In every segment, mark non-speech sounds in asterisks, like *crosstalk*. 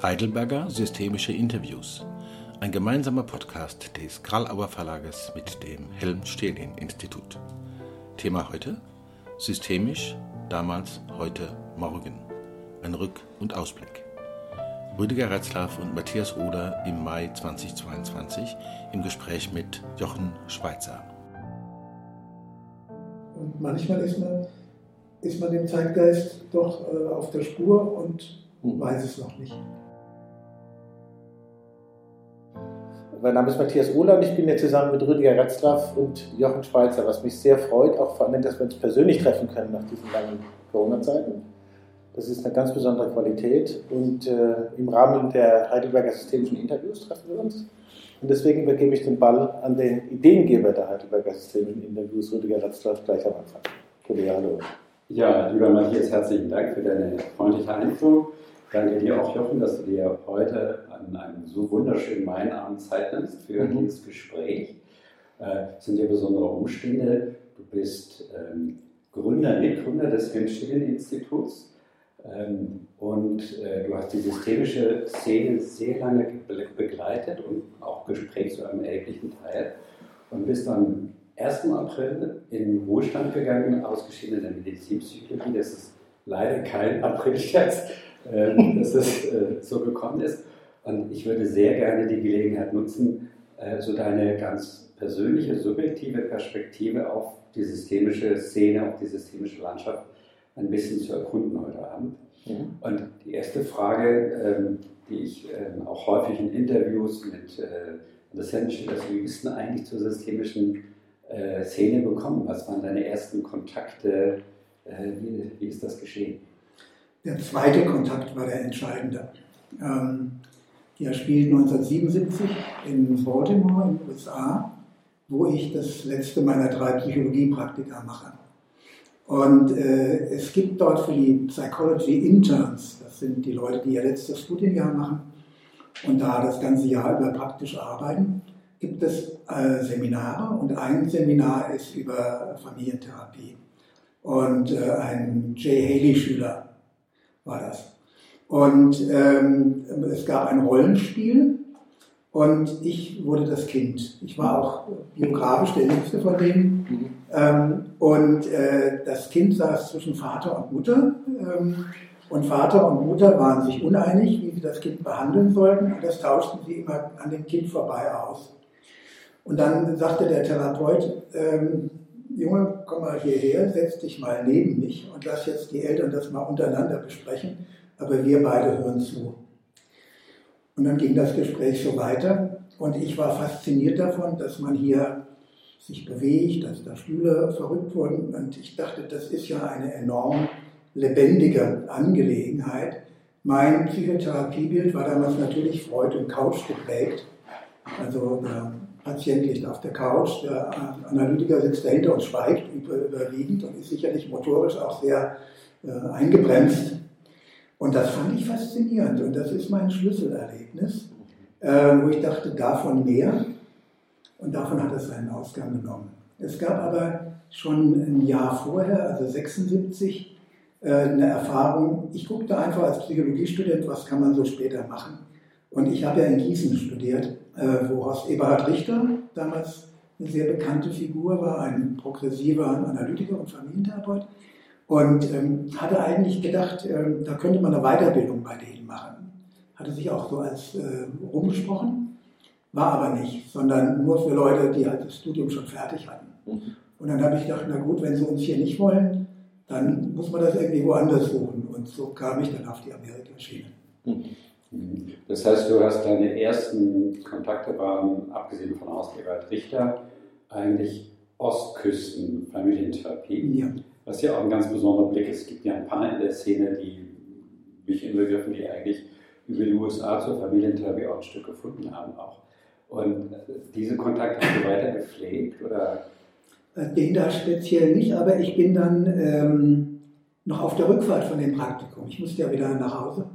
Heidelberger Systemische Interviews. Ein gemeinsamer Podcast des Krallauer Verlages mit dem Helm-Stehlin-Institut. Thema heute: Systemisch, damals, heute, morgen. Ein Rück- und Ausblick. Rüdiger Retzlaff und Matthias Oder im Mai 2022 im Gespräch mit Jochen Schweizer. Und manchmal ist man, ist man dem Zeitgeist doch äh, auf der Spur und hm. weiß es noch nicht. Mein Name ist Matthias Ohler und ich bin hier zusammen mit Rüdiger Retzlaff und Jochen Schweizer, was mich sehr freut, auch vor allem, dass wir uns persönlich treffen können nach diesen langen Corona-Zeiten. Das ist eine ganz besondere Qualität und äh, im Rahmen der Heidelberger Systemischen Interviews treffen wir uns. Und deswegen übergebe ich den Ball an den Ideengeber der Heidelberger Systemischen Interviews, Rüdiger Retzlaff, gleich am Anfang. Rüdiger, hallo. Ja, lieber Matthias, herzlichen Dank für deine freundliche Einführung. Danke dir auch, Jochen, dass du dir heute an einem so wunderschönen Mainabend Zeit nimmst für mhm. dieses Gespräch. Äh, es sind ja besondere Umstände. Du bist ähm, Gründer, Mitgründer des Helmschillen-Instituts ähm, und äh, du hast die systemische Szene sehr lange begleitet und auch gesprächt zu einem erheblichen Teil und bist am 1. April in Ruhestand gegangen, ausgeschieden in der Medizinpsychologie. Das ist leider kein Aprilscherz dass es äh, so gekommen ist. Und ich würde sehr gerne die Gelegenheit nutzen, äh, so deine ganz persönliche, subjektive Perspektive auf die systemische Szene, auf die systemische Landschaft ein bisschen zu erkunden heute Abend. Mhm. Und die erste Frage, ähm, die ich ähm, auch häufig in Interviews mit Interessenten stelle, ist, wie bist du eigentlich zur systemischen Szene gekommen? Was waren deine ersten Kontakte? Wie, wie ist das geschehen? Der zweite Kontakt war der entscheidende. Ähm, der spielt 1977 in Baltimore in den USA, wo ich das letzte meiner drei Psychologiepraktika mache. Und äh, es gibt dort für die Psychology Interns, das sind die Leute, die ihr letztes Studienjahr machen und da das ganze Jahr über praktisch arbeiten, gibt es äh, Seminare und ein Seminar ist über Familientherapie. Und äh, ein Jay Haley-Schüler war das. Und ähm, es gab ein Rollenspiel und ich wurde das Kind. Ich war auch biografisch der Jüngste von denen. Mhm. Ähm, und äh, das Kind saß zwischen Vater und Mutter. Ähm, und Vater und Mutter waren sich uneinig, wie sie das Kind behandeln sollten. Und das tauschten sie immer an dem Kind vorbei aus. Und dann sagte der Therapeut, ähm, Junge, komm mal hierher, setz dich mal neben mich und lass jetzt die Eltern das mal untereinander besprechen, aber wir beide hören zu. Und dann ging das Gespräch so weiter und ich war fasziniert davon, dass man hier sich bewegt, dass da Stühle verrückt wurden und ich dachte, das ist ja eine enorm lebendige Angelegenheit. Mein Psychotherapiebild war damals natürlich Freud und Couch geprägt. Also der Patient liegt auf der Couch, der Analytiker sitzt dahinter und schweigt überwiegend und ist sicherlich motorisch auch sehr äh, eingebremst. Und das fand ich faszinierend und das ist mein Schlüsselerlebnis, äh, wo ich dachte, davon mehr und davon hat es seinen Ausgang genommen. Es gab aber schon ein Jahr vorher, also 76, äh, eine Erfahrung, ich guckte einfach als Psychologiestudent, was kann man so später machen. Und ich habe ja in Gießen studiert äh, wo Horst Eberhard Richter damals eine sehr bekannte Figur war, ein progressiver Analytiker und Familientherapeut. Und ähm, hatte eigentlich gedacht, ähm, da könnte man eine Weiterbildung bei denen machen. Hatte sich auch so als äh, rumgesprochen, war aber nicht, sondern nur für Leute, die halt das Studium schon fertig hatten. Mhm. Und dann habe ich gedacht, na gut, wenn sie uns hier nicht wollen, dann muss man das irgendwie woanders suchen. Und so kam ich dann auf die Amerika-Schiene. Mhm. Das heißt, du hast deine ersten Kontakte waren, abgesehen von Ausgerhard Richter, eigentlich Ostküsten-Familientherapie. Ja. Was ja auch ein ganz besonderer Blick ist. Es gibt ja ein paar in der Szene, die mich inbegriffen, die eigentlich über die USA zur Familientherapie auch ein Stück gefunden haben auch. Und diese Kontakte hast du weiter gepflegt oder? Äh, den da speziell nicht, aber ich bin dann ähm, noch auf der Rückfahrt von dem Praktikum. Ich musste ja wieder nach Hause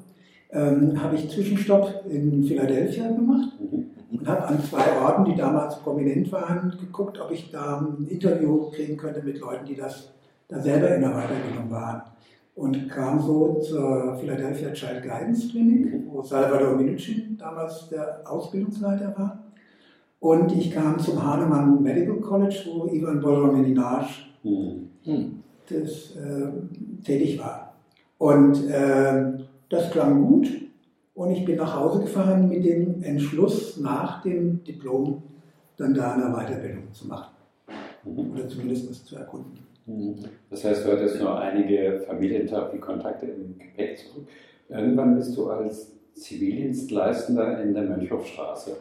ähm, habe ich Zwischenstopp in Philadelphia gemacht mhm. und habe an zwei Orten, die damals prominent waren, geguckt, ob ich da ein Interview kriegen könnte mit Leuten, die das da selber in der Weiterbildung waren. und kam so zur Philadelphia Child Guidance Clinic, wo Salvador Minuchin damals der Ausbildungsleiter war. Und ich kam zum Hahnemann Medical College, wo Ivan Boromeninaj mhm. das, äh, tätig war. Und äh, das klang gut. Und ich bin nach Hause gefahren mit dem Entschluss, nach dem Diplom dann da eine Weiterbildung zu machen. Mhm. Oder zumindest das zu erkunden. Mhm. Das heißt, du hattest nur einige Familientherapie-Kontakte im Gepäck zurück. Irgendwann bist du als Zivildienstleistender in der Mönchhofstraße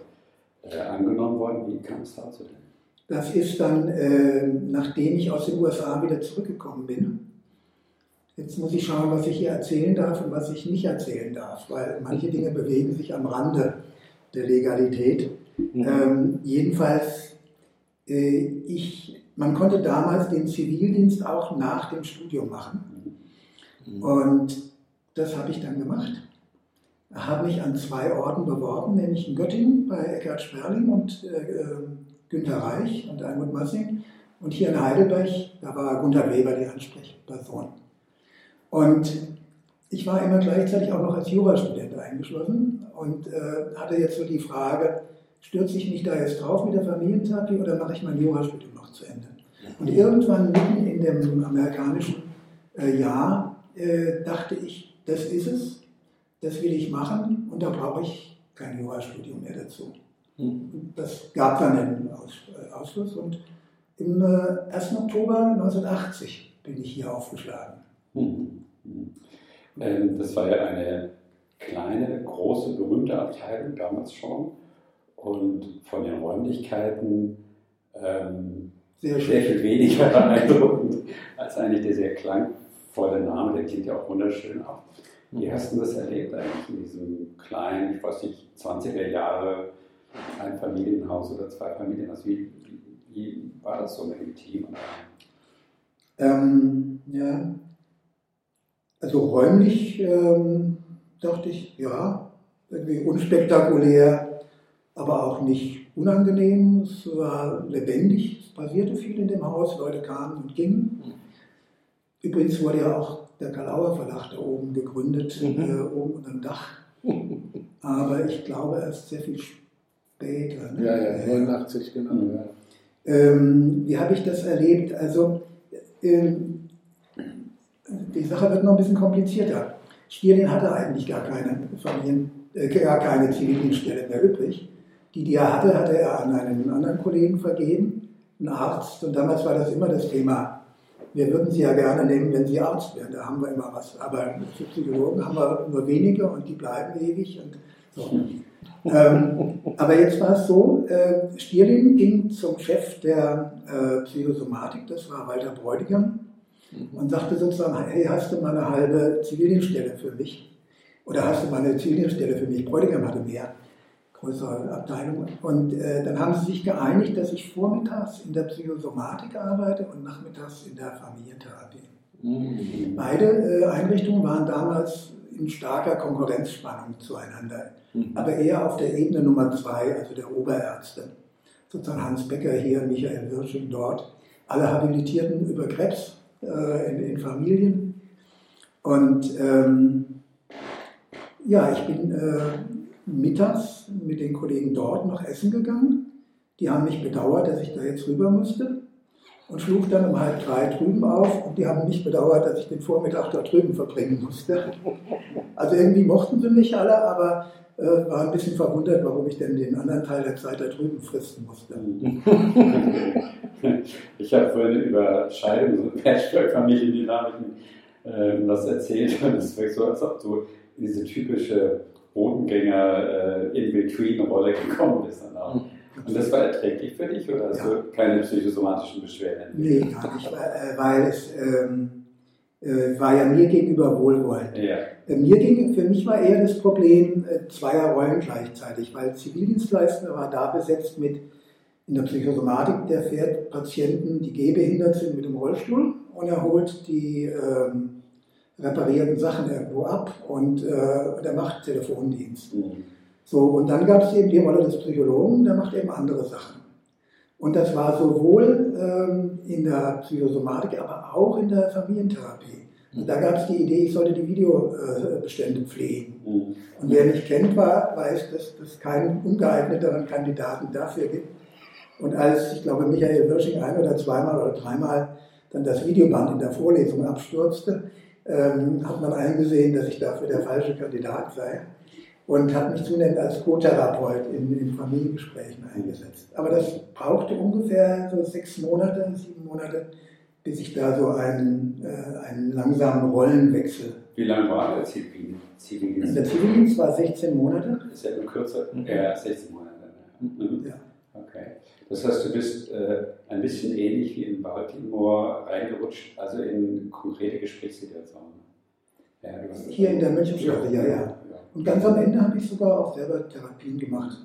äh, angenommen worden. Wie kam es dazu denn? Das ist dann, äh, nachdem ich aus den USA wieder zurückgekommen bin. Jetzt muss ich schauen, was ich hier erzählen darf und was ich nicht erzählen darf, weil manche Dinge bewegen sich am Rande der Legalität. Mhm. Ähm, jedenfalls, äh, ich, man konnte damals den Zivildienst auch nach dem Studium machen. Mhm. Und das habe ich dann gemacht. Habe mich an zwei Orten beworben, nämlich in Göttingen bei Eckhard Sperling und äh, ähm, Günter Reich und Almut Massing. Und hier in Heidelberg, da war Gunther Weber die Ansprechperson. Und ich war immer gleichzeitig auch noch als Jurastudent eingeschlossen und äh, hatte jetzt so die Frage, stürze ich mich da jetzt drauf mit der Familientherapie oder mache ich mein Jurastudium noch zu Ende? Und irgendwann mitten in dem amerikanischen äh, Jahr äh, dachte ich, das ist es, das will ich machen und da brauche ich kein Jurastudium mehr dazu. Hm. Das gab dann einen Aus, äh, Ausschluss und im 1. Äh, Oktober 1980 bin ich hier aufgeschlagen. Hm. Hm. Ähm, das war ja eine kleine, große, berühmte Abteilung damals schon und von den Räumlichkeiten ähm, sehr, sehr, viel weniger *laughs* beeindruckend als eigentlich der sehr klangvolle Name, der klingt ja auch wunderschön ab. Wie mhm. hast du das erlebt eigentlich in diesem kleinen, ich weiß nicht, 20er Jahre, ein Familienhaus oder zwei Familienhaus? Wie, wie, wie war das so mit dem Team? Ähm, ja, also räumlich ähm, dachte ich, ja, irgendwie unspektakulär, aber auch nicht unangenehm. Es war lebendig, es passierte viel in dem Haus, Leute kamen und gingen. Übrigens wurde ja auch der Kalauer Verlag da oben gegründet, mhm. äh, oben unter dem Dach. *laughs* Aber ich glaube erst sehr viel später. Ne? Ja, ja, 89, genau. Mhm. Ähm, wie habe ich das erlebt? Also, ähm, die Sache wird noch ein bisschen komplizierter. Stirlin hatte eigentlich gar keine Familien, äh, gar keine Zivildienststelle mehr übrig. Die, die er hatte, hatte er an einen anderen Kollegen vergeben, einen Arzt. Und damals war das immer das Thema. Wir würden sie ja gerne nehmen, wenn sie Arzt wären. Da haben wir immer was. Aber für Psychologen haben wir nur wenige und die bleiben ewig. Und so. ähm, aber jetzt war es so, äh, Stierlin ging zum Chef der äh, Psychosomatik, das war Walter Bräutigam, und sagte sozusagen, hey, hast du mal eine halbe Zivildienststelle für mich? Oder hast du mal eine Zivildienststelle für mich? Bräutigam hatte mehr größere Abteilung. Und äh, dann haben sie sich geeinigt, dass ich vormittags in der Psychosomatik arbeite und nachmittags in der Familientherapie. Mhm. Beide äh, Einrichtungen waren damals in starker Konkurrenzspannung zueinander, mhm. aber eher auf der Ebene Nummer zwei, also der Oberärzte. Sozusagen Hans Becker hier, Michael Wirsching dort. Alle habilitierten über Krebs äh, in, in, Familien. Und ähm, ja, ich bin äh, mittags mit den Kollegen dort noch essen gegangen. Die haben mich bedauert, dass ich da jetzt rüber musste und schlug dann um halb drei drüben auf und die haben mich bedauert, dass ich den Vormittag da drüben verbringen musste. Also irgendwie mochten sie mich alle, aber äh, war ein bisschen verwundert, warum ich denn den anderen Teil der Zeit da drüben fristen musste. *laughs* Ich habe vorhin über Scheidung und Patchwork-Familiendynamiken äh, was erzählt und es wirkt so, als ob du diese typische Bodengänger äh, gekommen bist. Dann auch. Und das war erträglich für dich oder hast ja. du keine psychosomatischen Beschwerden? Nee, gar nicht, weil, äh, es ähm, äh, war ja mir gegenüber wohlwollend. Ja. Äh, mir ging, für mich war eher das Problem äh, zweier Rollen gleichzeitig, weil Zivildienstleister war da besetzt mit in der Psychosomatik, der fährt Patienten, die gehbehindert sind, mit dem Rollstuhl und er holt die ähm, reparierten Sachen irgendwo ab und äh, der macht Telefondienst. Mhm. So, und dann gab es eben die Rolle des Psychologen, der macht eben andere Sachen. Und das war sowohl ähm, in der Psychosomatik, aber auch in der Familientherapie Und da gab es die Idee, ich sollte die Videobestände pflegen. Mhm. Und wer mich kennt, war, weiß, dass es keinen ungeeigneteren Kandidaten dafür gibt. Und als, ich glaube, Michael Wirsching ein oder zweimal oder dreimal dann das Videoband in der Vorlesung abstürzte, ähm, hat man eingesehen, dass ich dafür der falsche Kandidat sei und hat mich zunehmend als Co-Therapeut in, in, Familiengesprächen eingesetzt. Aber das brauchte ungefähr so sechs Monate, sieben Monate, bis ich da so einen, äh, einen langsamen Rollenwechsel. Wie lange war der Zivildienst? Der Zivildienst war 16 Monate. Ist ja nur kürzer. Mhm. Ja, 16 Monate. Mhm. Ja. Okay. Das heißt, du bist äh, ein bisschen ähnlich wie in Baltimore reingerutscht, also in konkrete Gesprächssituationen. Ja, Hier in der Münchenstraße, ja, ja. Und ganz am Ende habe ich sogar auch selber Therapien gemacht.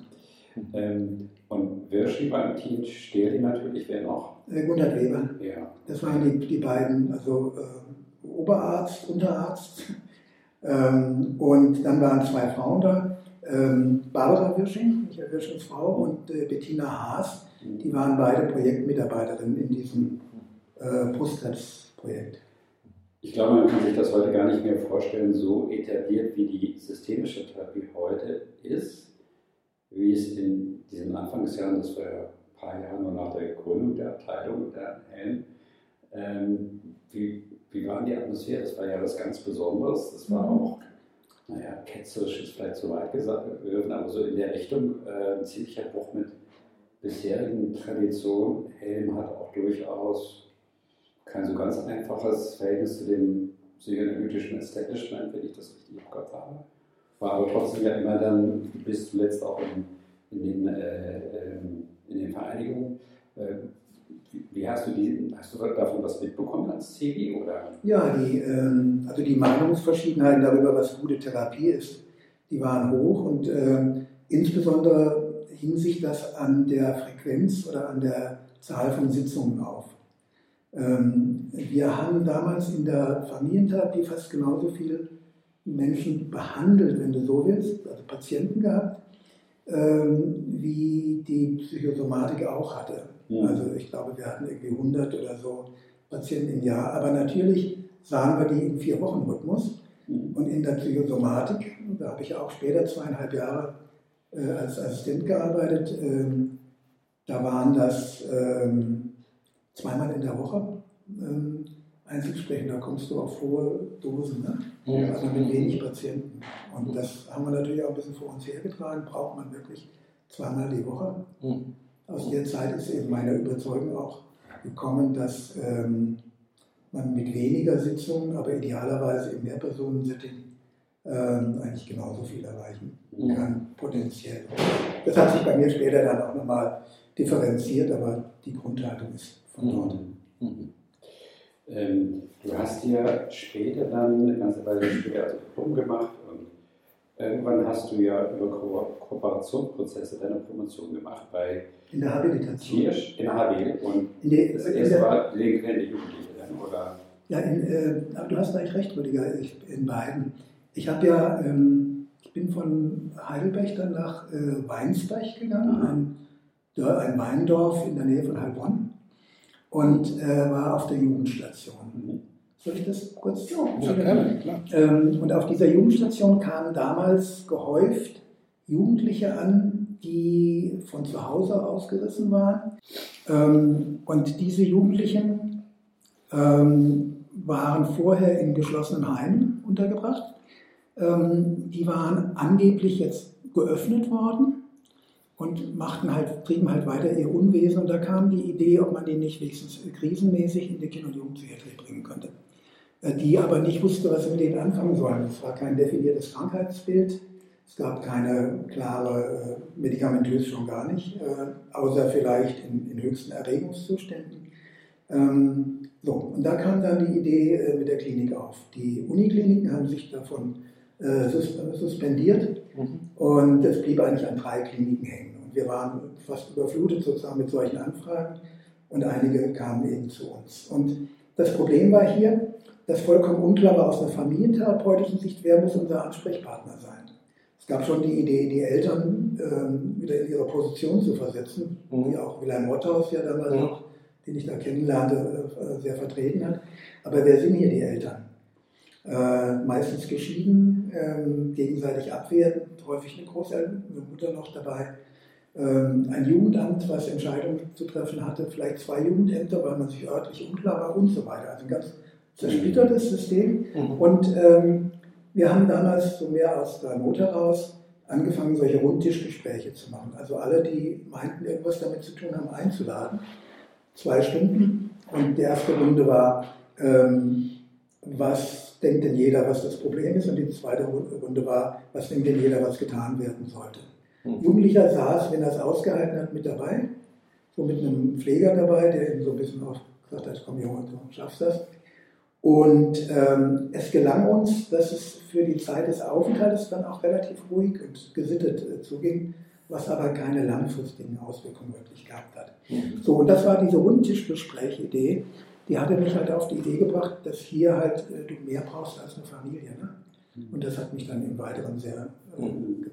Ähm, und Wirschi beim Team Stehli natürlich, wer noch? Äh, Gunnar Weber. Ja. Das waren die, die beiden, also äh, Oberarzt, Unterarzt. Ähm, und dann waren zwei Frauen da, ähm, Barbara Wirsching, Michael Wirschings Frau, und äh, Bettina Haas. Die waren beide Projektmitarbeiterinnen in diesem äh, Brustkrebsprojekt. Ich glaube, man kann sich das heute gar nicht mehr vorstellen, so etabliert wie die systemische Therapie heute ist, wie es in diesen Anfangsjahren, das war ja ein paar Jahre nur nach der Gründung der Abteilung der Helm, ähm, wie, wie war die Atmosphäre? Das war ja was ganz Besonderes. Das war mhm. auch, naja, ketzerisch ist vielleicht zu weit gesagt, aber so in der Richtung äh, ein ziemlicher Bruch mit bisherigen Traditionen. Helm hat auch durchaus kein so ganz einfaches Verhältnis zu dem psychoanalytischen Establishment, wenn ich das richtig Kopf habe. War aber trotzdem ja immer dann bis zuletzt auch in, in, den, äh, ähm, in den Vereinigungen. Äh, wie hast du, die, hast du davon was mitbekommen als CV? Oder? Ja, die, ähm, also die Meinungsverschiedenheiten darüber, was gute Therapie ist, die waren hoch und äh, insbesondere hing sich das an der Frequenz oder an der Zahl von Sitzungen auf. Ähm, wir haben damals in der Familientherapie fast genauso viele Menschen behandelt, wenn du so willst, also Patienten gehabt, ähm, wie die Psychosomatik auch hatte. Ja. Also ich glaube, wir hatten irgendwie 100 oder so Patienten im Jahr. Aber natürlich sahen wir die im Vier-Wochen-Rhythmus. Und in der Psychosomatik, da habe ich auch später zweieinhalb Jahre äh, als Assistent gearbeitet, ähm, da waren das zweimal in der Woche ähm, Einzelsprechen, da kommst du auf hohe Dosen, ne? Ja. also mit wenig Patienten. Und das haben wir natürlich auch ein bisschen vor uns hergetragen, braucht man wirklich zweimal die Woche. Mhm. Aus der Zeit ist eben meine Überzeugung auch gekommen, dass ähm, man mit weniger Sitzungen, aber idealerweise im Mehrpersonen-Setting ähm, eigentlich genauso viel erreichen mhm. kann, potenziell. Das hat sich bei mir später dann auch nochmal differenziert, aber die Grundhaltung ist von mhm. dort. Mhm. Ähm, du hast ja später dann, eine ganze Weile später, also Diplom gemacht und irgendwann hast du ja über Ko Kooperationsprozesse deine Promotion gemacht bei in der Habilitation. Tiersch, in der HB. Und in der, das erste der, war delinquente Jugendliche dann, oder? Ja, in, äh, du hast eigentlich recht, Rüdiger, ich, in beiden. Ich habe ja, ähm, ich bin von Heidelberg dann nach äh, Weinsbach gegangen, ein, ein Weindorf in der Nähe von Heilbronn und äh, war auf der Jugendstation. Soll ich das kurz? Ja, ja gerne, klar. Ähm, und auf dieser Jugendstation kamen damals gehäuft Jugendliche an, die von zu Hause ausgerissen waren. Ähm, und diese Jugendlichen ähm, waren vorher in geschlossenen Heimen untergebracht. Ähm, die waren angeblich jetzt geöffnet worden und machten halt, trieben halt weiter ihr Unwesen. Und da kam die Idee, ob man die nicht wenigstens krisenmäßig in die Kinder- und Jugendpsychiatrie bringen könnte. Äh, die aber nicht wusste, was sie mit denen anfangen sollen. Es war kein definiertes Krankheitsbild. Es gab keine klare, äh, medikamentös schon gar nicht, äh, außer vielleicht in, in höchsten Erregungszuständen. Ähm, so, und da kam dann die Idee mit der Klinik auf. Die Unikliniken haben sich davon suspendiert mhm. und es blieb eigentlich an drei Kliniken hängen wir waren fast überflutet sozusagen mit solchen Anfragen und einige kamen eben zu uns. Und das Problem war hier, dass vollkommen unklar war aus einer familientherapeutischen Sicht, wer muss unser Ansprechpartner sein. Es gab schon die Idee, die Eltern ähm, wieder in ihre Position zu versetzen, mhm. die auch Wilhelm Rotthaus ja damals mhm. noch, den ich da kennenlernte, äh, sehr vertreten hat. Aber wer sind hier die Eltern? äh, meistens geschieden, ähm, gegenseitig abwehrend, häufig eine Großeltern, eine Mutter noch dabei. Ähm, ein Jugendamt, was Entscheidungen zu treffen hatte, vielleicht zwei Jugendämter, weil man sich örtlich unklar war und so weiter. Also ein ganz zersplittertes System. Mhm. Und ähm, wir haben damals so mehr aus der Not heraus angefangen, solche Rundtischgespräche zu machen. Also alle, die meinten, irgendwas damit zu tun haben, einzuladen. Zwei Stunden. Und die erste Runde war, ähm, was denkt denn jeder, was das Problem ist? Und die zweite Runde war, was denkt denn jeder, was getan werden sollte? Mhm. Jugendlicher saß, wenn er es ausgehalten hat, mit dabei, so mit einem Pfleger dabei, der eben so ein bisschen auch gesagt hat, komm Junge, du schaffst das. Und ähm, es gelang uns, dass es für die Zeit des Aufenthaltes dann auch relativ ruhig und gesittet äh, zuging, was aber keine langfristigen Auswirkungen wirklich gehabt hat. Mhm. So, und das war diese Rundtischgespräch-Idee, die hatte mich halt auf die Idee gebracht, dass hier halt äh, du mehr brauchst als eine Familie. Ne? Mhm. Und das hat mich dann im Weiteren sehr äh, mhm.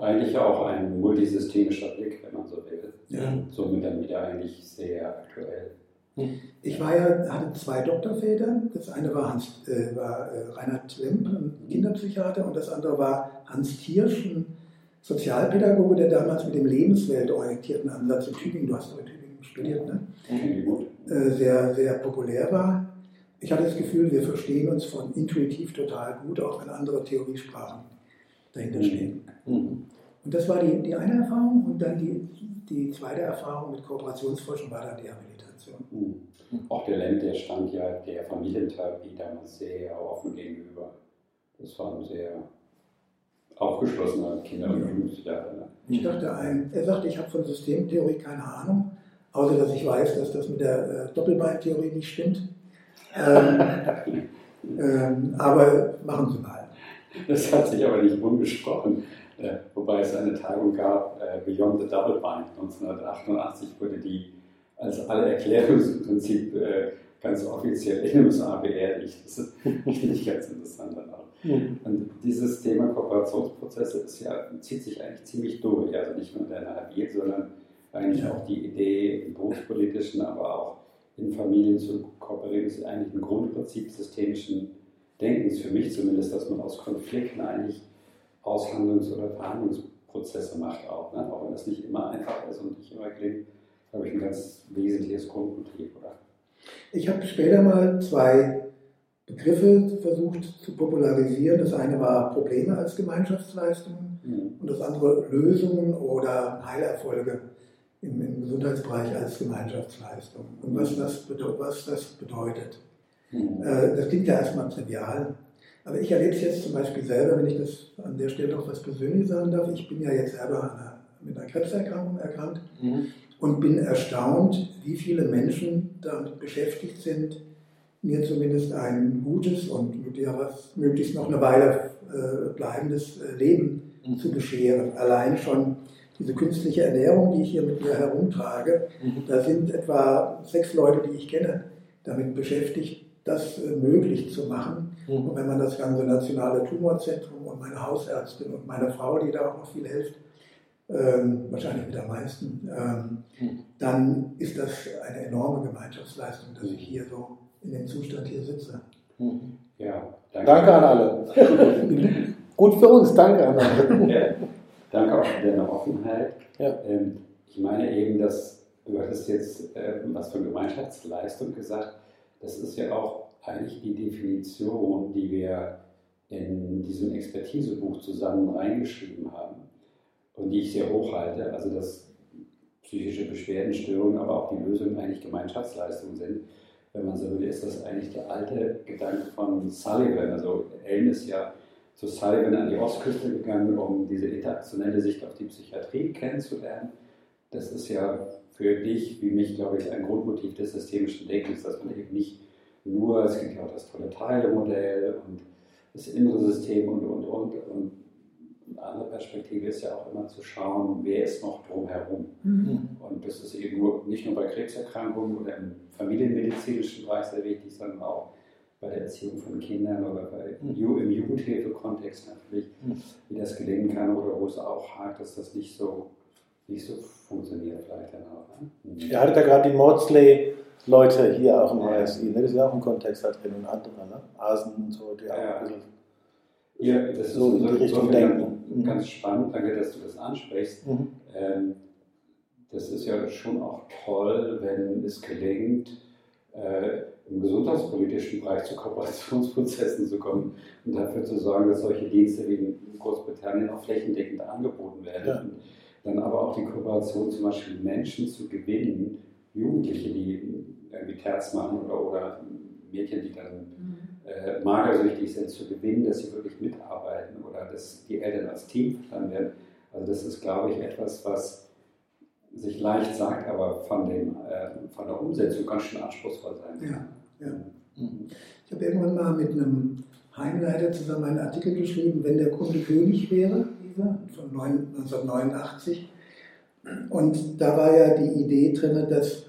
Eigentlich auch ein multisystemischer Blick, wenn man so will. Ja. Somit dann wieder eigentlich sehr aktuell. Ich war ja, hatte zwei Doktorväter. Das eine war, Hans, äh, war äh, Reinhard Klemp, ein Kinderpsychiater, und das andere war Hans Thiersch, ein Sozialpädagoge, der damals mit dem lebensweltorientierten Ansatz in Tübingen, du hast in Tübingen studiert, ne? Äh, sehr, sehr populär war. Ich hatte das Gefühl, wir verstehen uns von intuitiv total gut, auch wenn andere Theoriesprachen dahinter stehen. Mhm. Und das war die, die eine Erfahrung. Und dann die, die zweite Erfahrung mit Kooperationsforschung war dann die Habilitation. Mhm. Auch der Lem, der stand ja der Familientherapie damals sehr offen gegenüber. Das war ein sehr aufgeschlossener Kinder- und Jugendpsychiater. Ne? Ich dachte, ein, er sagte, ich habe von Systemtheorie keine Ahnung, außer dass ich weiß, dass das mit der äh, Doppelbeintheorie nicht stimmt. Ähm, *laughs* ähm, aber machen Sie mal. Das hat sich aber nicht umgesprochen. Äh, wobei es eine Tagung gab, äh, Beyond the Double Bind. 1988 wurde die als Allererklärungsprinzip äh, ganz offiziell in den USA beerdigt. Das ist *laughs* nicht ganz interessant dann auch. Und dieses Thema Kooperationsprozesse ja, zieht sich eigentlich ziemlich durch. Also nicht nur in der NRW, sondern eigentlich auch die Idee im berufspolitischen, aber auch in Familien zu kooperieren, ist eigentlich ein Grundprinzip systemischen Denkens, für mich zumindest, dass man aus Konflikten eigentlich Aushandlungs- oder Verhandlungsprozesse macht auch. Ne? Auch wenn das nicht immer einfach ist und nicht immer klingt, glaube ich, ein ganz wesentliches Grundmotiv, oder? Ich habe später mal zwei Begriffe versucht zu popularisieren. Das eine war Probleme als Gemeinschaftsleistungen mhm. und das andere Lösungen oder Heilerfolge im, im Gesundheitsbereich als Gemeinschaftsleistung. Und was das, was das bedeutet. Mhm. Äh, das klingt ja erstmal trivial. Aber ich erlebe es jetzt zum Beispiel selber, wenn ich das an der Stelle noch was Persönliches sagen darf. Ich bin ja jetzt selber mit einer Krebserkrankung erkrankt mhm. und bin erstaunt, wie viele Menschen damit beschäftigt sind, mir zumindest ein gutes und möglichst noch eine Weile äh, bleibendes äh, Leben mhm. zu bescheren. Allein schon diese künstliche Ernährung, die ich hier mit mir herumtrage, mhm. da sind etwa sechs Leute, die ich kenne, damit beschäftigt, das äh, möglich zu machen. Mhm. Und wenn man das ganze Nationale Tumorzentrum und meine Hausärztin und meine Frau, die da auch noch viel hilft, ähm, wahrscheinlich mit am meisten, ähm, mhm. dann ist das eine enorme Gemeinschaftsleistung, dass ich hier so in dem Zustand hier sitze. Mhm. Ja, danke. danke an alle. *laughs* Gut für uns, danke an alle. Ja, danke auch für deine Offenheit. Ja. Ähm, ich meine eben, dass du hattest jetzt äh, was von Gemeinschaftsleistung gesagt. Das ist ja auch eigentlich die Definition, die wir in diesem Expertisebuch zusammen reingeschrieben haben und die ich sehr hoch halte. Also dass psychische Beschwerdenstörungen, aber auch die Lösung eigentlich Gemeinschaftsleistungen sind. Wenn man so will, ist das eigentlich der alte Gedanke von Sullivan. Also Elm ist ja zu Sullivan an die Ostküste gegangen, um diese interaktionelle Sicht auf die Psychiatrie kennenzulernen. Das ist ja für dich, wie mich, glaube ich, ein Grundmotiv des systemischen Denkens, dass man eben nicht nur, es gibt ja auch das tolle Teilemodell und das innere System und, und, und. Und eine andere Perspektive ist ja auch immer zu schauen, wer ist noch drumherum. Mhm. Und das ist eben nur, nicht nur bei Krebserkrankungen oder im familienmedizinischen Bereich sehr wichtig, sondern auch bei der Erziehung von Kindern oder bei, mhm. im Jugendhilfekontext natürlich, mhm. wie das gelingen kann oder wo es auch hakt, dass das nicht so, nicht so funktioniert vielleicht dann auch. Ne? Mhm. Er hatte da gerade die Maudsley Leute hier auch im HSI. Ne? Das ist ja auch ein Kontext da drin und andere, ne? Asen und so, die Ja. auch ein bisschen Ja, das So ist in die Richtung denken. ganz spannend. Danke, dass du das ansprichst. Mhm. Ähm, das ist ja schon auch toll, wenn es gelingt, äh, im gesundheitspolitischen Bereich zu Kooperationsprozessen zu kommen und dafür zu sorgen, dass solche Dienste wie in Großbritannien auch flächendeckend angeboten werden. Ja. Dann aber auch die Kooperation zum Beispiel Menschen zu gewinnen, Jugendliche, die irgendwie Terz machen oder, oder Mädchen, die dann äh, magersüchtig sind, zu gewinnen, dass sie wirklich mitarbeiten oder dass die Eltern als Team verstanden werden. Also das ist, glaube ich, etwas, was sich leicht sagt, aber von, dem, äh, von der Umsetzung ganz schön anspruchsvoll sein kann. Ja, ja. Mhm. Ich habe irgendwann mal mit einem Heimleiter zusammen einen Artikel geschrieben, wenn der Kunde König wäre, dieser, von 9 1989. Und da war ja die Idee drin, dass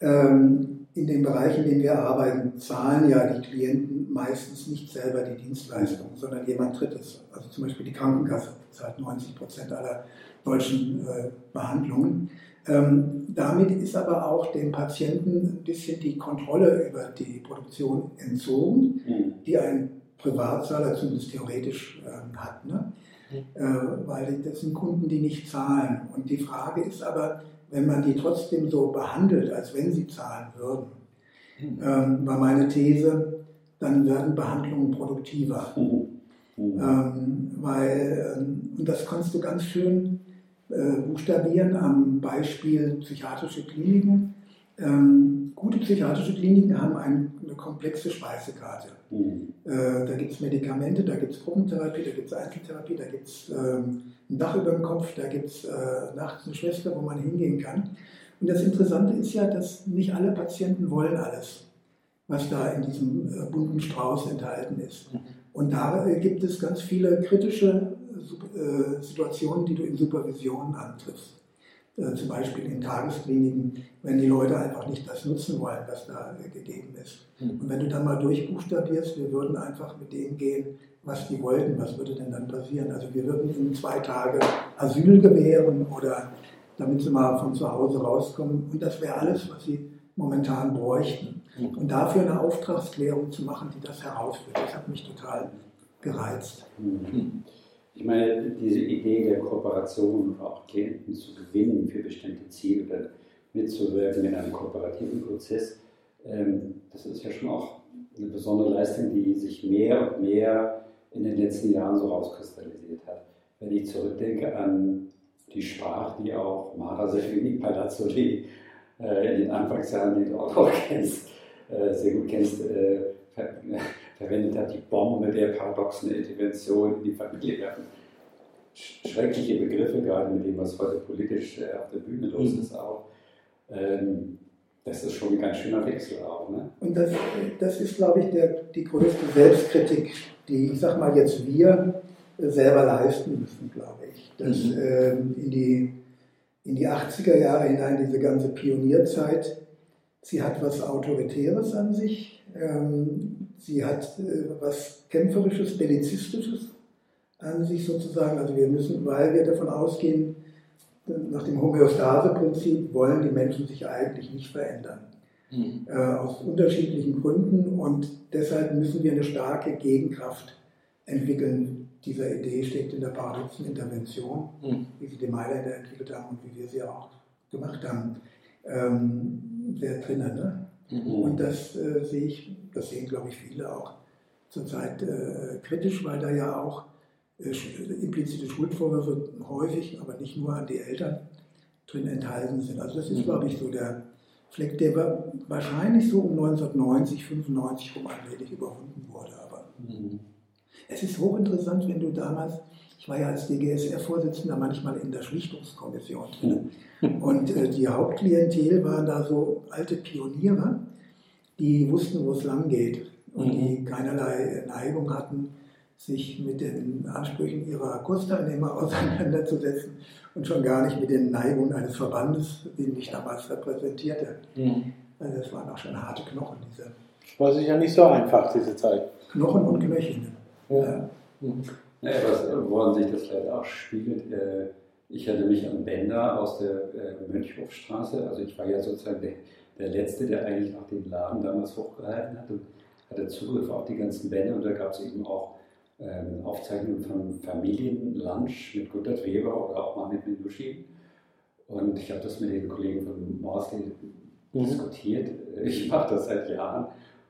ähm, in den Bereichen, in denen wir arbeiten, zahlen ja die Klienten meistens nicht selber die Dienstleistung, sondern jemand Drittes. Also zum Beispiel die Krankenkasse zahlt 90 Prozent aller deutschen äh, Behandlungen. Ähm, damit ist aber auch dem Patienten ein bisschen die Kontrolle über die Produktion entzogen, Mhm. die ein Privatzahler zumindest theoretisch ähm, hat. Ne? Äh, weil das sind Kunden, die nicht zahlen. Und die Frage ist aber, wenn man die trotzdem so behandelt, als wenn sie zahlen würden, ähm, war meine These, dann werden Behandlungen produktiver. Mhm. Mhm. Ähm, weil, ähm, und das kannst du ganz schön äh, buchstabieren am Beispiel psychiatrische Kliniken. Ähm, gute psychiatrische Kliniken haben ein, eine komplexe Speisekarte. Mhm. Äh, da gibt es Medikamente, da gibt es Gruppentherapie, da gibt es Einzeltherapie, da gibt es ähm, ein Dach über dem Kopf, da gibt es äh, nachts eine Schwester, wo man hingehen kann. Und das Interessante ist ja, dass nicht alle Patienten wollen alles, was da in diesem äh, bunten Strauß enthalten ist. Und da äh, gibt es ganz viele kritische äh, äh, Situationen, die du in Supervisionen antriffst. Äh, zum Beispiel in Tageskliniken, wenn die Leute einfach nicht das nutzen wollen, was da gegeben ist. Und wenn du dann mal durchbuchstabierst, wir würden einfach mit dem gehen, was die wollten, was würde denn dann passieren? Also wir würden ihnen zwei Tage Asyl gewähren oder damit sie mal von zu Hause rauskommen. Und das wäre alles, was sie momentan bräuchten. Und dafür eine Auftragsklärung zu machen, die das herausführt, das hat mich total gereizt. Mhm. Ich meine, diese Idee der Kooperation und auch Klienten zu gewinnen für bestimmte Ziele oder mitzuwirken in einem kooperativen Prozess, ähm, das ist ja schon auch eine besondere Leistung, die sich mehr und mehr in den letzten Jahren so rauskristallisiert hat. Wenn ich zurückdenke an die Sprache, die auch Mara Sefini Palazzoli äh, in den Anfangsjahren, die du auch *laughs* kennst, äh, sehr gut kennst, äh, verwendet hat, die Bombe der paradoxen Intervention in die Familie werfen. Sch- Schreckliche Begriffe, gerade mit dem, was heute politisch äh, auf der Bühne los ist, auch. Ähm, das ist schon ein ganz schöner Wechsel auch. Ne? Und das, das ist, glaube ich, der, die größte Selbstkritik, die, ich sag mal, jetzt wir äh, selber leisten müssen, glaube ich. Dass Mhm. ähm, in, die, in die 80er Jahre hinein, diese ganze Pionierzeit, sie hat was Autoritäres an sich, ähm, sie hat äh, was Kämpferisches, Bellizistisches an sich sozusagen. Also wir müssen, weil wir davon ausgehen, nach dem Homöostase-Prinzip wollen die Menschen sich eigentlich nicht verändern Mhm. äh, aus unterschiedlichen Gründen und deshalb müssen wir eine starke Gegenkraft entwickeln. Dieser Idee steckt in der paradoxen Intervention, Mhm. wie sie die Mailänder entwickelt haben und wie wir sie auch gemacht haben, ähm, sehr drinnen. Ne? Mhm. Und das äh, sehe ich, das sehen glaube ich viele auch zurzeit äh, kritisch, weil da ja auch äh, sch- implizite Schuldvorwürfe häufig, aber nicht nur an die Eltern drin enthalten sind. Also das ist Mhm. glaube ich so der Fleck, der wa- wahrscheinlich so um 1990, 95 rum allmählich überwunden wurde. Aber Mhm. es ist hochinteressant, wenn du damals, ich war ja als DGSR-Vorsitzender manchmal in der Schlichtungskommission drin. Und äh, die Hauptklientel waren da so alte Pioniere, die wussten, wo es lang geht und Mhm. die keinerlei Neigung hatten, sich mit den Ansprüchen ihrer Kursteilnehmer *laughs* auseinanderzusetzen und schon gar nicht mit den Neigungen eines Verbandes, den ich damals repräsentierte. Mhm. Also das waren auch schon harte Knochen, diese War sicher nicht so einfach, diese Zeit. Knochen und Knöchel. Ja. Mhm. Ja, was, woran sich das vielleicht auch spiegelt, äh, ich erinnere mich an Bender aus der äh, Mönchhofstraße, also ich war ja sozusagen der, der Letzte, der eigentlich noch den Laden damals hochgehalten hat und hatte Zugriff auf die ganzen Bände und da gab es eben auch ähm, Aufzeichnungen von Familienlunch mit Gunther Weber oder auch mal mit Minushi. Und ich habe das mit den Kollegen von Morsley mhm. diskutiert. Ich mache das seit Jahren